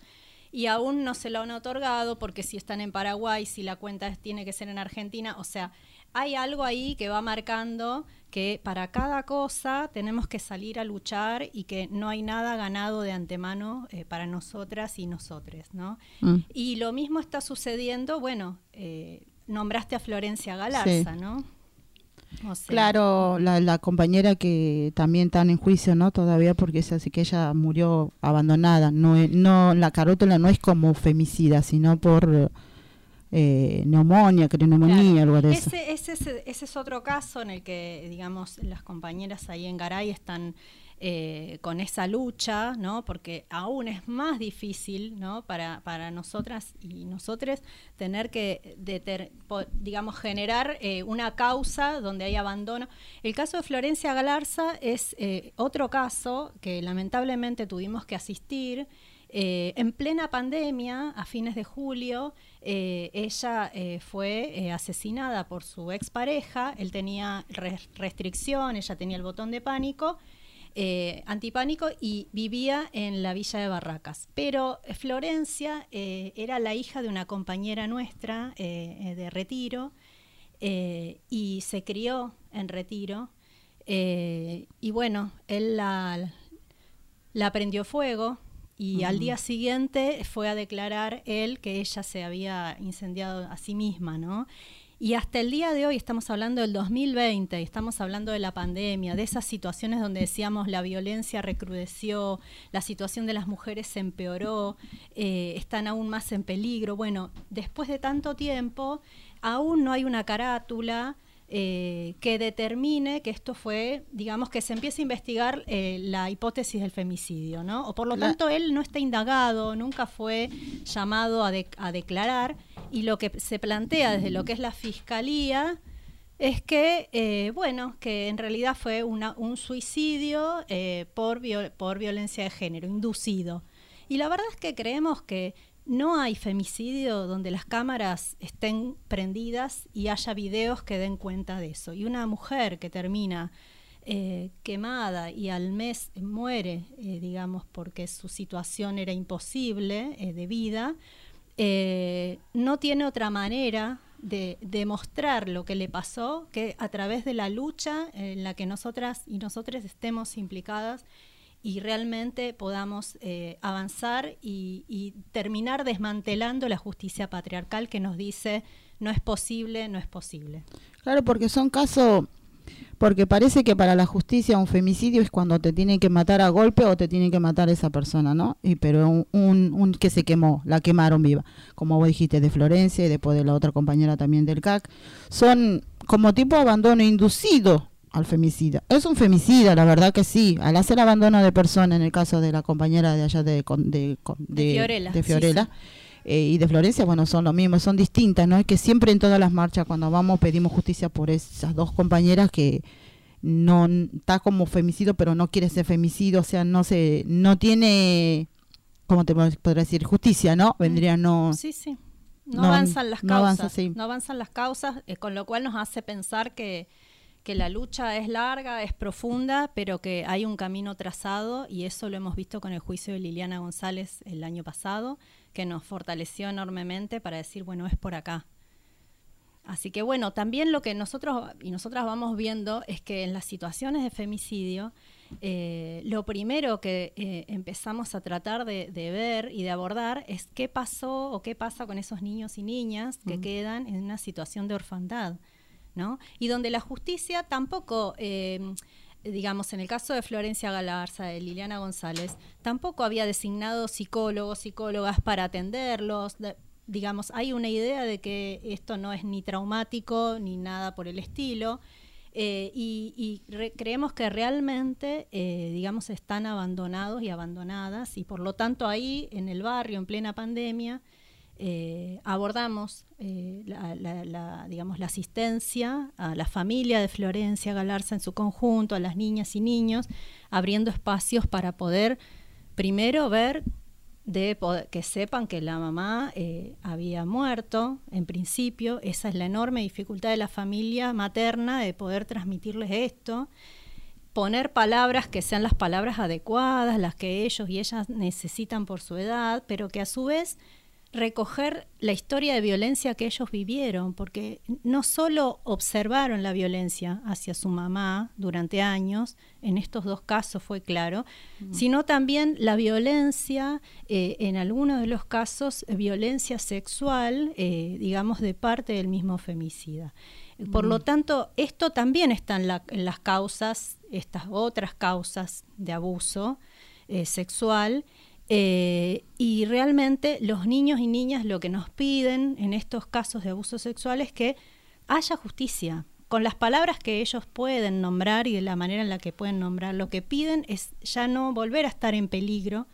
Y aún no se lo han otorgado porque si están en Paraguay, si la cuenta tiene que ser en Argentina, o sea, hay algo ahí que va marcando que para cada cosa tenemos que salir a luchar y que no hay nada ganado de antemano eh, para nosotras y nosotres, ¿no? Mm. Y lo mismo está sucediendo, bueno, eh, nombraste a Florencia Galarza, Sí. ¿no? O sea, Claro, la, la compañera que también está en juicio, ¿no? Todavía porque es así que ella murió abandonada. No, no la carótula no es como femicida, sino por eh, neumonía, neumonía, algo de eso. Ese, ese, es otro caso en el que, digamos, las compañeras ahí en Garay están eh, con esa lucha, ¿no? Porque aún es más difícil, ¿no? Para, para nosotras y nosotros tener que, deter- digamos, generar eh, una causa donde hay abandono. El caso de Florencia Galarza es eh, otro caso que lamentablemente tuvimos que asistir. Eh, en plena pandemia, a fines de julio, eh, ella eh, fue asesinada por su expareja. Él tenía res- restricción, ella tenía el botón de pánico, antipánico, y vivía en la villa de Barracas. Pero Florencia era la hija de una compañera nuestra de retiro y se crió en retiro. y bueno, él la prendió fuego y al día siguiente fue a declarar él que ella se había incendiado a sí misma, ¿no? Y hasta el día de hoy estamos hablando del 2020, estamos hablando de la pandemia, de esas situaciones donde decíamos la violencia recrudeció, la situación de las mujeres se empeoró, eh, están aún más en peligro. Bueno, después de tanto tiempo, aún no hay una carátula, eh, que determine que esto fue, digamos, que se empiece a investigar eh, la hipótesis del femicidio, ¿no? O por lo La- tanto, él no está indagado, nunca fue llamado a, de- a declarar, y lo que se plantea desde lo que es la fiscalía es que, eh, bueno, que en realidad fue una- un suicidio eh, por, viol- por violencia de género, inducido. Y la verdad es que creemos que no hay femicidio donde las cámaras estén prendidas y haya videos que den cuenta de eso. Y una mujer que termina eh, quemada y al mes muere, eh, digamos, porque su situación era imposible eh, de vida, no tiene otra manera de demostrar lo que le pasó que a través de la lucha en la que nosotras y nosotros estemos implicadas y realmente podamos eh, avanzar y, y terminar desmantelando la justicia patriarcal que nos dice no es posible, no es posible. Claro, porque son casos, porque parece que para la justicia un femicidio es cuando te tienen que matar a golpe o te tienen que matar esa persona, ¿no? Y pero un, un, un que se quemó, la quemaron viva, como vos dijiste de Florencia y después de la otra compañera también del CAC, son como tipo abandono inducido al femicida. Es un femicida, la verdad que sí. Al hacer abandono de persona, en el caso de la compañera de allá de, de, con- De Fiorella, de Fiorella, sí. eh, y de Florencia, bueno, son lo mismo, son distintas, ¿no? Es que siempre en todas las marchas, cuando vamos, pedimos justicia por esas dos compañeras que no está como femicidio, pero no quiere ser femicidio, o sea, no se, no tiene, ¿cómo te pod- podría decir? Justicia, ¿no? Vendría no. Sí, sí. No, No, avanzan las no causas. avanza, sí. No avanzan las causas, eh, con lo cual nos hace pensar que, que la lucha es larga, es profunda, pero que hay un camino trazado y eso lo hemos visto con el juicio de Liliana González el año pasado, que nos fortaleció enormemente para decir, bueno, es por acá. Así que bueno, también lo que nosotros y nosotras vamos viendo es que en las situaciones de femicidio, eh, lo primero que eh, empezamos a tratar de, de ver y de abordar es qué pasó o qué pasa con esos niños y niñas que Mm. quedan en una situación de orfandad, Y donde la justicia tampoco, eh, digamos, en el caso de Florencia Galarza, de Liliana González, tampoco había designado psicólogos, psicólogas para atenderlos. de- digamos, hay una idea de que esto no es ni traumático ni nada por el estilo. eh, y y re- creemos que realmente, eh, digamos, están abandonados y abandonadas y por lo tanto ahí en el barrio, en plena pandemia, eh, abordamos eh, la, digamos, la asistencia a la familia de Florencia Galarza en su conjunto, a las niñas y niños, abriendo espacios para poder primero ver de poder- que sepan que la mamá eh, había muerto en principio, esa es la enorme dificultad de la familia materna de poder transmitirles esto, poner palabras que sean las palabras adecuadas, las que ellos y ellas necesitan por su edad, pero que a su vez recoger la historia de violencia que ellos vivieron, porque no solo observaron la violencia hacia su mamá durante años, en estos dos casos fue claro, sino también la violencia, eh, en algunos de los casos, violencia sexual, eh, digamos, de parte del mismo femicida. Por lo tanto, esto también está en, la- en las causas, estas otras causas de abuso eh, sexual, eh, y realmente los niños y niñas lo que nos piden en estos casos de abuso sexual es que haya justicia. Con las palabras que ellos pueden nombrar y de la manera en la que pueden nombrar, lo que piden es ya no volver a estar en peligro,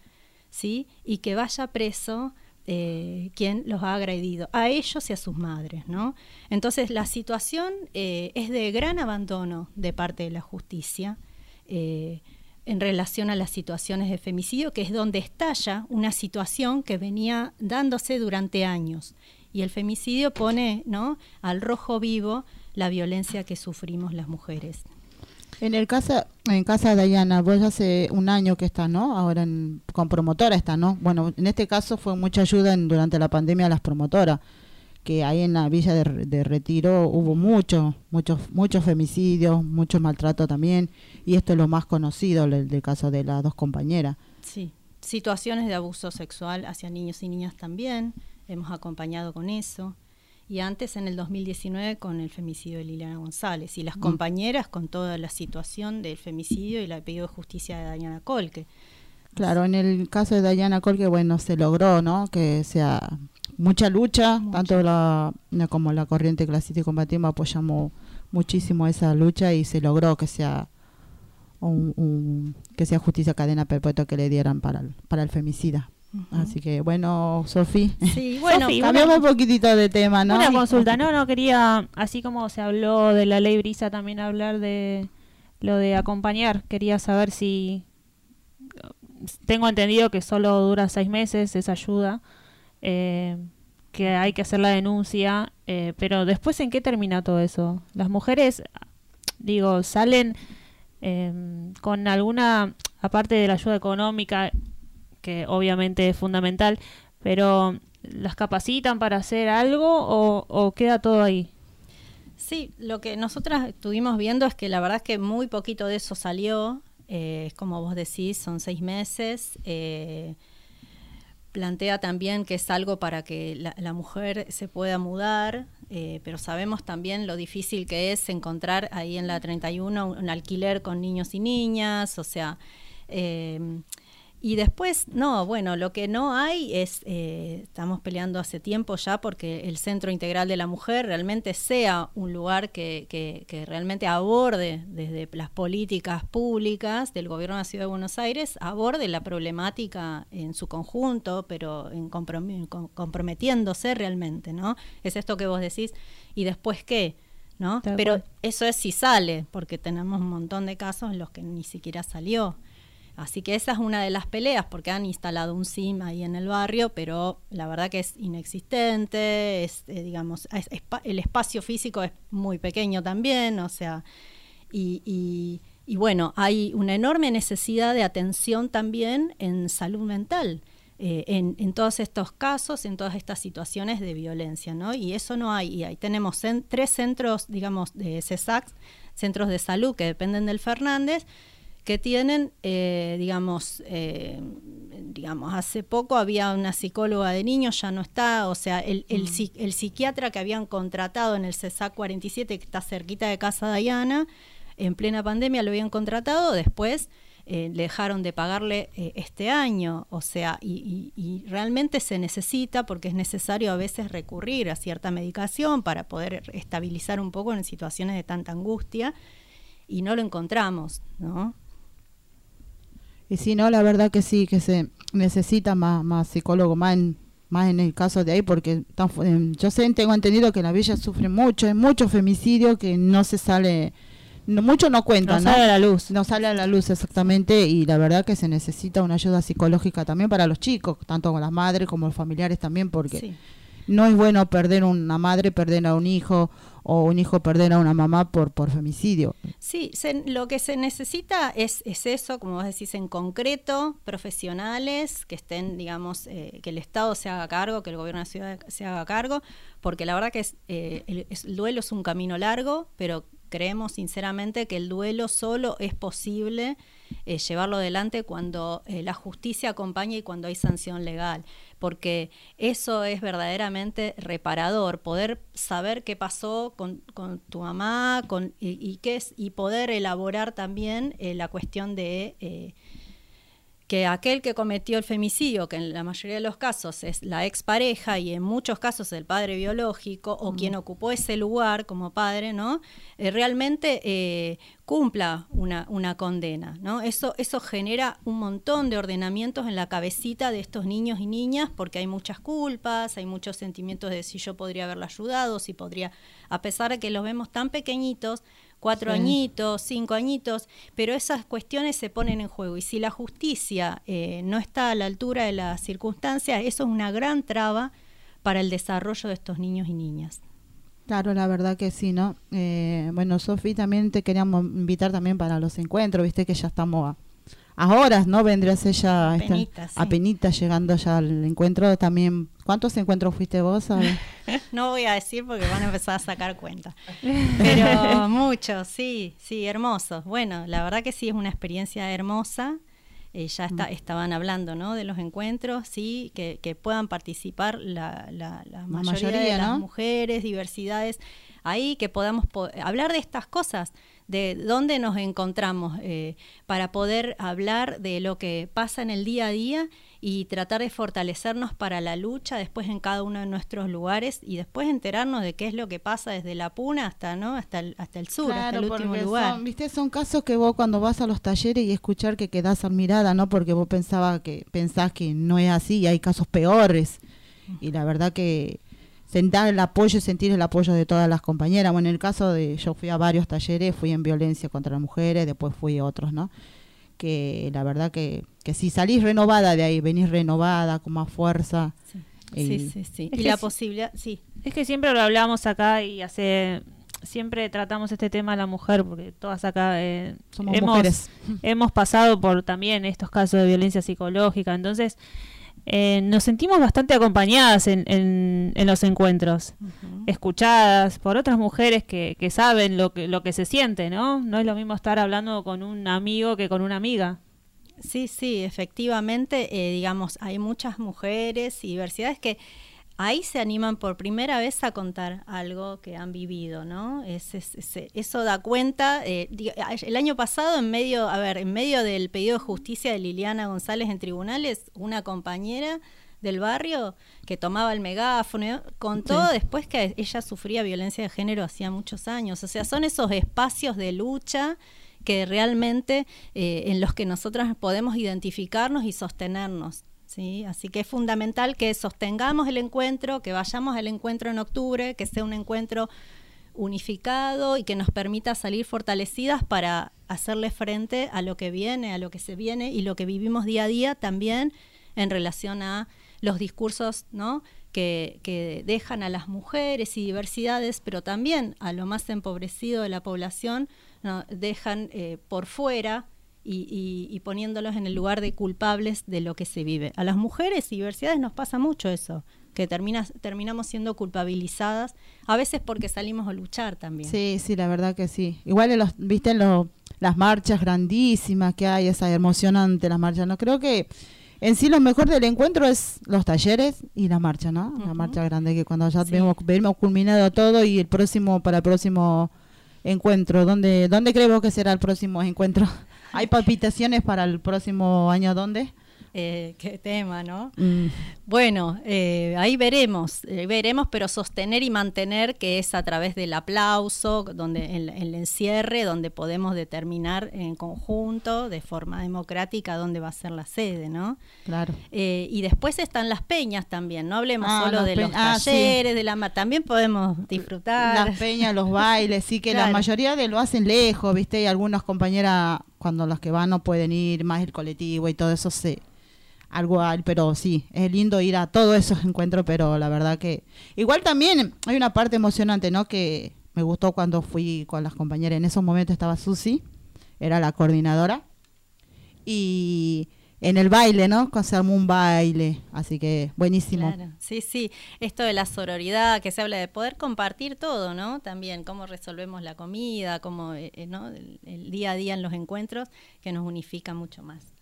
¿sí? Y que vaya preso eh, quien los ha agredido, a ellos y a sus madres, ¿no? Entonces la situación eh, es de gran abandono de parte de la justicia. En relación a las situaciones de femicidio, que es donde estalla una situación que venía dándose durante años. Y el femicidio pone ¿no? al rojo vivo la violencia que sufrimos las mujeres. En el caso, en casa de Dayana, vos hace un año que está, ¿no? Ahora en- con promotora está, ¿no? Bueno, en este caso fue mucha ayuda durante la pandemia a las promotoras, que ahí en la villa de, de Retiro hubo muchos, muchos, muchos femicidios, mucho maltrato también, y esto es lo más conocido el del caso de las dos compañeras. Sí. Situaciones de abuso sexual hacia niños y niñas también, hemos acompañado con eso. Y antes, en el 2019, con el femicidio de Liliana González. Y las Mm. compañeras con toda la situación del femicidio y el pedido de justicia de Dayana Colque. Claro, en el caso de Dayana Colque, bueno, se logró, ¿no? Que sea mucha lucha, tanto la, como la corriente clasista y combativa apoyamos muchísimo esa lucha y se logró que sea un, un- que sea justicia cadena perpetua que le dieran para el, para el femicida. Así que bueno, Sofía. Sí, bueno, Sofi, cambiamos un poquitito de tema, ¿no? Una consulta, no, no quería, así como se habló de la ley Brisa, también hablar de lo de acompañar. Quería saber si tengo entendido que solo dura seis meses esa ayuda, eh, que hay que hacer la denuncia, eh, pero después en qué termina todo eso. Las mujeres, digo, salen eh, con alguna, aparte de la ayuda económica, que obviamente es fundamental, pero ¿las capacitan para hacer algo o, o queda todo ahí? Sí, lo que nosotras estuvimos viendo es que la verdad es que muy poquito de eso salió. eh, es como vos decís, son seis meses. eh, plantea también que es algo para que la, la mujer se pueda mudar, eh, pero sabemos también lo difícil que es encontrar ahí en la 31 un, un alquiler con niños y niñas, o sea, eh, y después, no, bueno, lo que no hay es, eh, estamos peleando hace tiempo ya porque el Centro Integral de la Mujer realmente sea un lugar que, que- que realmente aborde desde las políticas públicas del Gobierno de la Ciudad de Buenos Aires, aborde la problemática en su conjunto, pero en compromi- com- comprometiéndose realmente, ¿no? Es esto que vos decís, ¿y después qué? ¿No? Pero eso es si sale, porque tenemos un montón de casos en los que ni siquiera salió. Así que esa es una de las peleas, porque han instalado un SIM ahí en el barrio, pero la verdad que es inexistente, eh, digamos, el espacio físico es muy pequeño también, o sea, y, bueno, hay una enorme necesidad de atención también en salud mental. eh, en, todos estos casos, en todas estas situaciones de violencia, ¿no? Y eso no hay. Y ahí tenemos tres centros, digamos, de CESAC, centros de salud que dependen del Fernández, que tienen, eh, digamos, eh, digamos, hace poco había una psicóloga de niños, ya no está, o sea, el, el, el psiquiatra que habían contratado en el CESAC 47, que está cerquita de Casa Diana, en plena pandemia lo habían contratado, después eh, le dejaron de pagarle eh, este año, o sea, y, y- y realmente se necesita, porque es necesario a veces recurrir a cierta medicación para poder estabilizar un poco en situaciones de tanta angustia, y no lo encontramos, ¿no? Y si no, la verdad que sí, que se necesita más, más psicólogo, más en, más en el caso de ahí, porque tan em, yo sé, tengo entendido que la villa sufre mucho, hay mucho femicidio que no se sale, no, mucho no cuenta, No ¿no? sale a la luz. No sale a la luz exactamente, y la verdad que se necesita una ayuda psicológica también para los chicos, tanto con las madres como los familiares también, porque Sí. no es bueno perder una madre, perder a un hijo, o un hijo perder a una mamá por, por femicidio. Sí, se- lo que se necesita es, es eso, como vos decís, en concreto, profesionales que estén, digamos, eh, que el Estado se haga cargo, que el gobierno de la ciudad se haga cargo, porque la verdad que eh, el duelo es un camino largo, pero creemos sinceramente que el duelo solo es posible eh, llevarlo adelante cuando eh, la justicia acompaña y cuando hay sanción legal, porque eso es verdaderamente reparador, poder saber qué pasó con, con tu mamá con, y, qué es, y poder elaborar también eh, la cuestión de... eh, que aquel que cometió el femicidio, que en la mayoría de los casos es la expareja y en muchos casos el padre biológico o quien ocupó ese lugar como padre, ¿no? Eh, realmente eh, cumpla una, una condena, ¿no? Eso, eso genera un montón de ordenamientos en la cabecita de estos niños y niñas porque hay muchas culpas, hay muchos sentimientos de si yo podría haberla ayudado, si podría, a pesar de que los vemos tan pequeñitos, cuatro Sí. añitos, cinco añitos, pero esas cuestiones se ponen en juego. Y si la justicia eh, no está a la altura de las circunstancias, eso es una gran traba para el desarrollo de estos niños y niñas. Claro, la verdad que sí, ¿no? Eh, bueno, Sofi, también te queríamos invitar también para los encuentros, viste que ya estamos a, a horas, ¿no? Vendrías ella esta- Apenitas, sí. apenitas llegando ya al encuentro también. ¿Cuántos encuentros fuiste vos? A. No voy a decir porque van a empezar a sacar cuenta. Pero muchos, sí, sí, hermosos. Bueno, la verdad que sí es una experiencia hermosa. Eh, ya está, estaban hablando ¿no? de los encuentros, sí, que, que puedan participar la, la, la mayoría, mayoría, de las ¿no? mujeres, diversidades. ahí, que podamos po- hablar de estas cosas, de dónde nos encontramos, eh, para poder hablar de lo que pasa en el día a día y tratar de fortalecernos para la lucha después en cada uno de nuestros lugares y después enterarnos de qué es lo que pasa desde la puna hasta no hasta el, hasta el sur, hasta el último lugar. Son, viste, son casos que vos cuando vas a los talleres y escuchar que quedás admirada, ¿no? Porque vos pensaba que pensás que no es así y hay casos peores. Y la verdad que sentar el apoyo y sentir el apoyo de todas las compañeras. Bueno, en el caso de yo fui a varios talleres, fui en violencia contra las mujeres, después fui a otros, ¿no? Que la verdad que, que si salís renovada de ahí, venís renovada, con más fuerza. y- Sí, sí, sí. Es Y la sí. posibilidad, sí. Es que siempre lo hablamos acá y hace siempre tratamos este tema a la mujer porque todas acá eh, Somos hemos, mujeres. hemos pasado por también estos casos de violencia psicológica, entonces eh, nos sentimos bastante acompañadas en, en- en los encuentros, escuchadas por otras mujeres que, que saben lo que, lo que se siente, ¿no? No es lo mismo estar hablando con un amigo que con una amiga. Sí, sí, efectivamente, eh, digamos, hay muchas mujeres y diversidades que ahí se animan por primera vez a contar algo que han vivido, ¿no? Es, es- es- eso da cuenta. eh, el año pasado, en medio, a ver, en medio del pedido de justicia de Liliana González en tribunales, una compañera del barrio que tomaba el megáfono contó Sí. después que ella sufría violencia de género hacía muchos años. O sea, son esos espacios de lucha que realmente eh, en los que nosotras podemos identificarnos y sostenernos. ¿Sí? Así que es fundamental que sostengamos el encuentro, que vayamos al encuentro en octubre, que sea un encuentro unificado y que nos permita salir fortalecidas para hacerle frente a lo que viene, a lo que se viene y lo que vivimos día a día también en relación a los discursos ¿no? que, dejan a las mujeres y diversidades, pero también a lo más empobrecido de la población, dejan eh, por fuera y, y- y poniéndolos en el lugar de culpables de lo que se vive. A las mujeres y diversidades nos pasa mucho eso, que termina, terminamos siendo culpabilizadas, a veces porque salimos a luchar también. Sí, sí, la verdad que sí. Igual, en los, viste, en lo- las marchas grandísimas que hay, esa emocionante las marchas. No creo que en sí lo mejor del encuentro es los talleres y la marcha, ¿no? La marcha grande que cuando ya Sí. vemos, vemos culminado todo y el próximo para el próximo encuentro, ¿dónde dónde creemos que será el próximo encuentro? ¿Hay palpitaciones para el próximo año dónde? Eh, qué tema, ¿no? Mm. Bueno, eh, ahí veremos, eh, veremos, pero sostener y mantener que es a través del aplauso, donde el, el encierre, donde podemos determinar en conjunto, de forma democrática, dónde va a ser la sede, ¿no? Claro. Eh, y después están las peñas también, no hablemos Ah, solo de los ah, sí. talleres, de la también podemos disfrutar. Las peñas, los bailes, sí que la mayoría de lo hacen lejos, ¿viste? Y algunas compañeras, cuando las que van no pueden ir, más el colectivo y todo eso, sí. Algo hay, pero sí, es lindo ir a todos esos encuentros, pero la verdad que... Igual también hay una parte emocionante, ¿no? Que me gustó cuando fui con las compañeras. En esos momentos estaba Susi, era la coordinadora. Y en el baile, ¿no? Se un baile, así que buenísimo. Claro, sí, sí. Esto de la sororidad, que se habla de poder compartir todo, ¿no? También cómo resolvemos la comida, cómo, eh, eh, ¿no? El día a día en los encuentros, que nos unifica mucho más.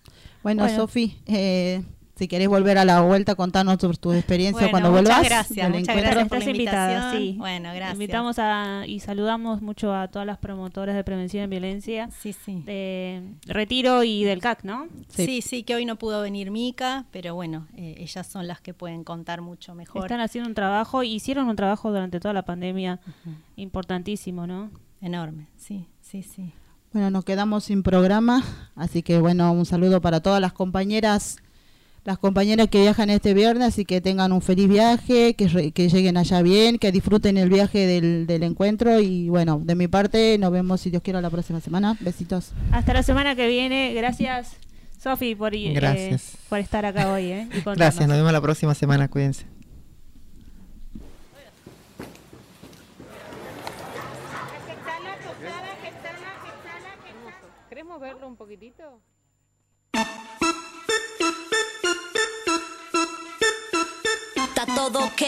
Bueno, Bueno. Sofi, eh, si querés volver a la vuelta, contanos tu, tu experiencia Bueno, cuando muchas vuelvas. gracias, muchas encuentro. gracias por Estás la invitada, invitación. sí. Bueno, gracias. Invitamos a, y saludamos mucho a todas las promotoras de prevención de violencia Sí, sí. de Retiro y del CAC, ¿no? Sí. sí, que hoy no pudo venir Mica, pero bueno, eh, ellas son las que pueden contar mucho mejor. Están haciendo un trabajo, hicieron un trabajo durante toda la pandemia importantísimo, ¿no? Enorme, sí, sí, sí. Bueno, nos quedamos sin programa, así que bueno, un saludo para todas las compañeras, las compañeras que viajan este viernes y que tengan un feliz viaje, que, re- que lleguen allá bien, que disfruten el viaje del, del encuentro y bueno, de mi parte nos vemos si Dios quiere la próxima semana. Besitos. Hasta la semana que viene. Gracias, Sofi, por, eh, Gracias. por estar acá hoy. ¿eh? y. Gracias, nos vemos la próxima semana, cuídense. ¿Querés moverlo un poquitito? Está todo ok.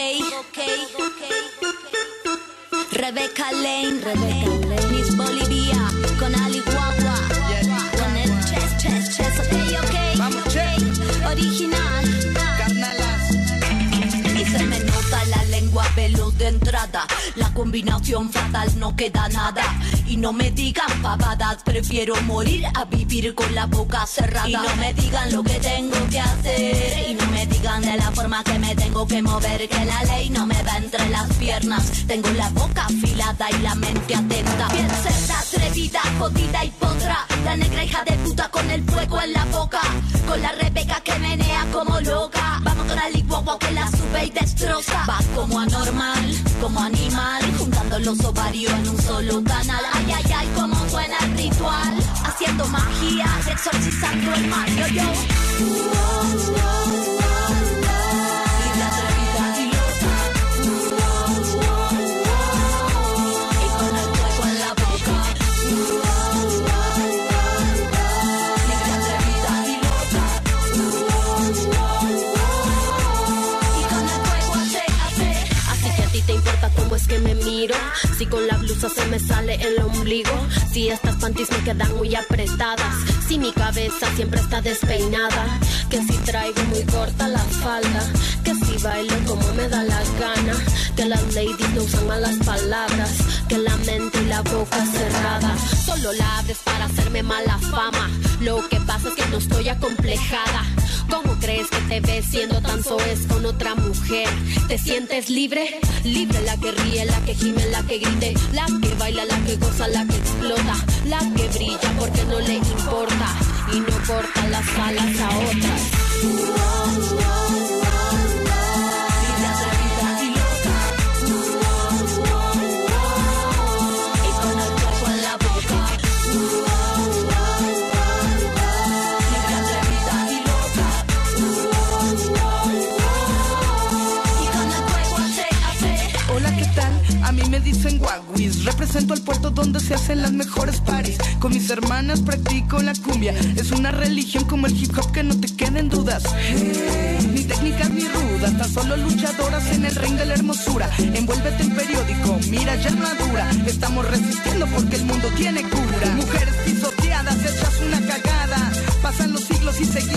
Rebeca Lane, Miss Bolivia, con Ali Guagua, con el chess, chess, chess, ok, ok, original. Y se me nota la lengua veloz de entrada, combinación fatal, no queda nada. Y no me digan pavadas, prefiero morir a vivir con la boca cerrada. Y no me digan lo que tengo que hacer. Y no me digan de la forma que me tengo que mover. Que la ley no me va entre las piernas. Tengo la boca afilada y la mente atenta. Bien cerda, atrevida, jodida y potra. La negra hija de puta con el fuego en la boca. Con la rebeca que menea como loca. Vamos con el iguagua que la sube y destroza. Va como anormal, como animal. Juntando los ovarios en un solo canal. Ay, ay, ay, como suena el ritual. Haciendo magia, exorcizando el mal. Yo, yo. Si con la blusa se me sale el ombligo. Si estas panties me quedan muy apretadas. Si mi cabeza siempre está despeinada. Que si traigo muy corta la falda. Que si bailo como me da la gana. Que las ladies no usan malas palabras. Que la mente y la boca cerrada. Solo la abres para hacerme mala fama. Lo que pasa es que no estoy acomplejada. ¿Cómo crees que te ves siendo tan soez con otra mujer? ¿Te sientes libre? Libre la que ríe, la que gime, la que grite, la que baila, la que goza, la que explota, la que brilla porque no le importa y no corta las alas a otras. Represento al puerto donde se hacen las mejores paris. Con mis hermanas practico la cumbia. Es una religión como el hip hop que no te queden dudas. Ni técnicas ni rudas, tan solo luchadoras en el ring de la hermosura. Envuélvete en periódico, mira ya armadura. Estamos resistiendo porque el mundo tiene cura. Mujeres pisoteadas, hechas una cagada. Pasan los siglos y seguimos